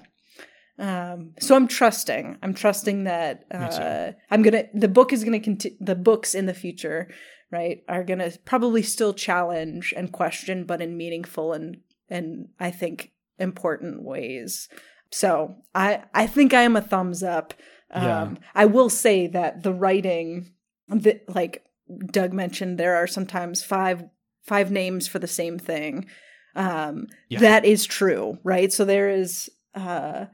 um so i'm trusting i'm trusting that uh i'm gonna the book is gonna continue the books in the future right are gonna probably still challenge and question but in meaningful and and i think important ways so i i think i am a thumbs up um Yeah. i will say that the writing the, like doug mentioned there are sometimes five five names for the same thing um Yeah. that is true right so there is uh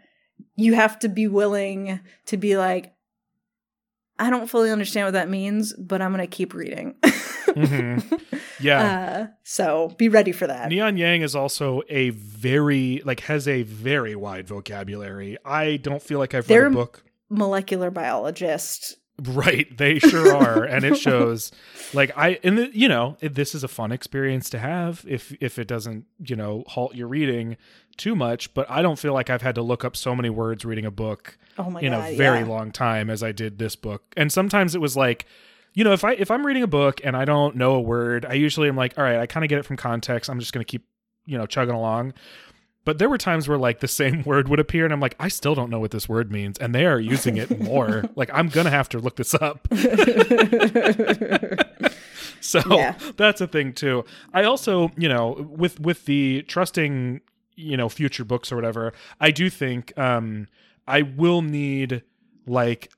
you have to be willing to be like i don't fully understand what that means but i'm gonna keep reading Mhm. Yeah. uh so be ready for that Neon Yang is also a very like has a very wide vocabulary. I don't feel like I've They're- read a book. molecular biologist Right, they sure are, and it shows. Like I, and the, you know, it, this is a fun experience to have if if it doesn't you know halt your reading too much. But I don't feel like I've had to look up so many words reading a book oh in god a very yeah. long time as I did this book. And sometimes it was like, you know, if I if I'm reading a book and I don't know a word, I usually am like, all right, I kind of get it from context. I'm just going to keep you know, chugging along. But there were times where like the same word would appear, and I'm like, I still don't know what this word means, and they are using it more. like I'm gonna have to look this up. so Yeah. that's a thing too. I also, you know, with with the trusting, you know, future books or whatever, I do think um I will need like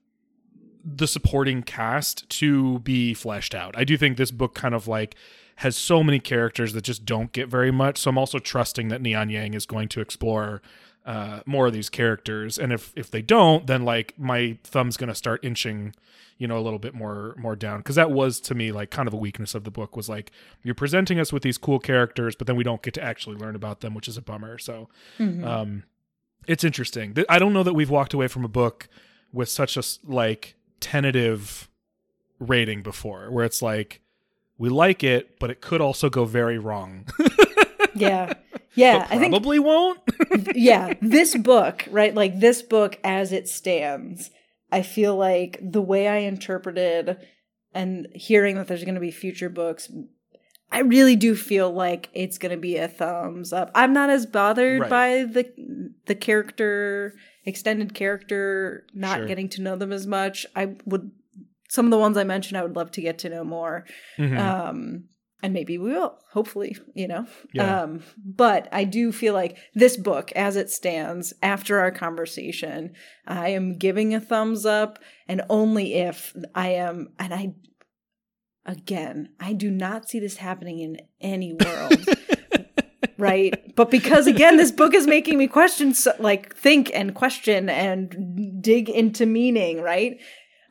the supporting cast to be fleshed out. I do think this book kind of like has so many characters that just don't get very much. So I'm also trusting that Neon Yang is going to explore uh, more of these characters. And if if they don't, then like my thumb's gonna start inching, you know, a little bit more more down because that was to me like kind of a weakness of the book was like you're presenting us with these cool characters, but then we don't get to actually learn about them, which is a bummer. So Mhm. um, it's interesting. I don't know that we've walked away from a book with such a like tentative rating before, where it's like we like it, but it could also go very wrong. yeah. Yeah. I think probably won't. yeah, this book, right? Like this book as it stands, I feel like the way I interpreted and hearing that there's going to be future books, I really do feel like it's going to be a thumbs up. I'm not as bothered Right. by the the character extended character not Sure. getting to know them as much. I would some of the ones I mentioned I would love to get to know more Mhm. um and maybe we will hopefully you know Yeah. um but i do feel like this book as it stands after our conversation i am giving a thumbs up and only if i am and i again i do not see this happening in any world right but because again this book is making me question like think and question and dig into meaning right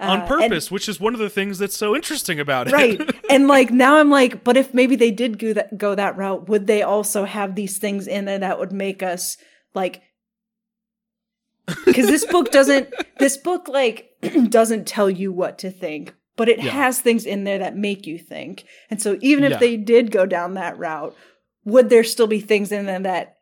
On Uh, and- purpose, which is one of the things that's so interesting about it. right and like now i'm like but if maybe they did go that go that route would they also have these things in there that would make us like because this book doesn't this book like doesn't tell you what to think but it Yeah. has things in there that make you think and so even if Yeah. they did go down that route would there still be things in there that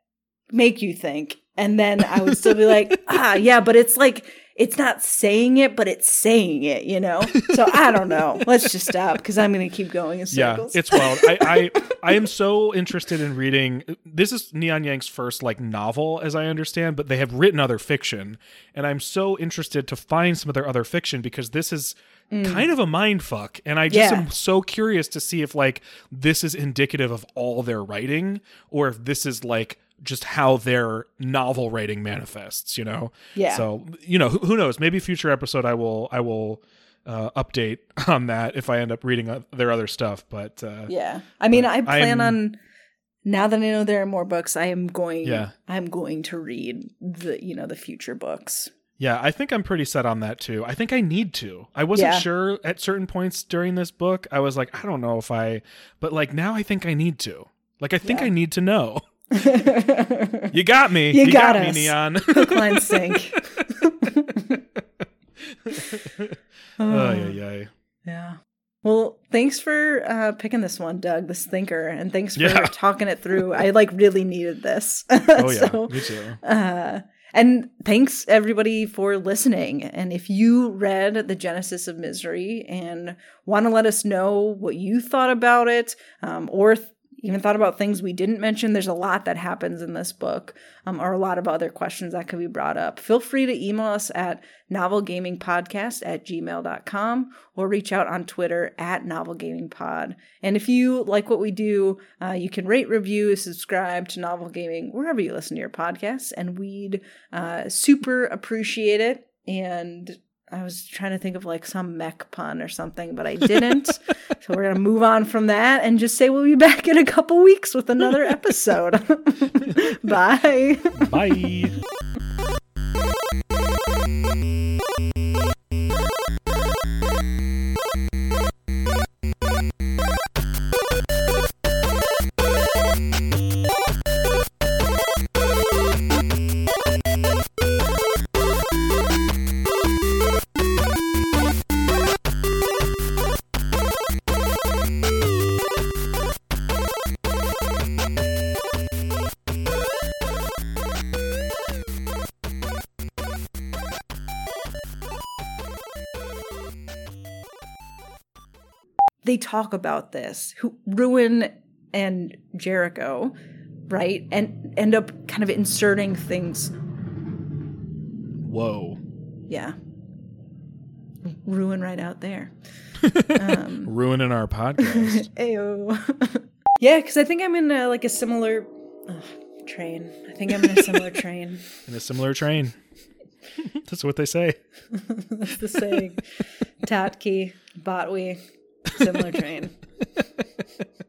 make you think and then i would still be like ah yeah but it's like it's not saying it but it's saying it you know so i don't know let's just stop because i'm gonna keep going in circles. yeah, it's wild. I, I I am so interested in reading. This is Neon Yang's first like novel, as I understand, but they have written other fiction, and I'm so interested to find some of their other fiction because this is kind of a mind fuck, and I just Mm. Yeah. am so curious to see if like this is indicative of all their writing, or if this is like just how their novel writing manifests. You know? Yeah. So you know, who, who knows? Maybe future episode I will I will. Uh, update on that if I end up reading their other stuff, but uh, yeah i mean i plan I'm- on now that i know there are more books i am going Yeah. i'm going to read the you know the future books Yeah, I think I'm pretty set on that too. I think I need to. I wasn't Yeah. sure at certain points during this book. I was like, I don't know if I, but like now I think I need to. Like I think Yeah. I need to know. You got me. You got me, us. Neon. hook line sink oh yeah, yeah. Yeah. Well, thanks for uh, picking this one, Doug, this thinker, and thanks for Yeah. talking it through. I like really needed this. Oh yeah, So, me too. uh, and thanks everybody for listening. And if you read The Genesis of Misery and want to let us know what you thought about it, um, or th- even thought about things we didn't mention, there's a lot that happens in this book, um, or a lot of other questions that could be brought up. Feel free to email us at novelgamingpodcast at gmail.com or reach out on Twitter at novelgamingpod. And if you like what we do, uh, you can rate, review, subscribe to Novel Gaming wherever you listen to your podcasts, and we'd uh, super appreciate it. And I was trying to think of like some mech pun or something, but I didn't. so we're gonna move on from that and just say we'll be back in a couple weeks with another episode. Bye. Bye. they talk about this. Who Ruin and Jericho right? And end up kind of inserting things. Whoa. Yeah. Ruin right out there. Um, Ruining our podcast. Ayo. yeah, because I think I'm in a, like a similar ugh, train. I think I'm in a similar train. in a similar train. That's what they say. That's the saying. Tatki, Botwe, Similar train.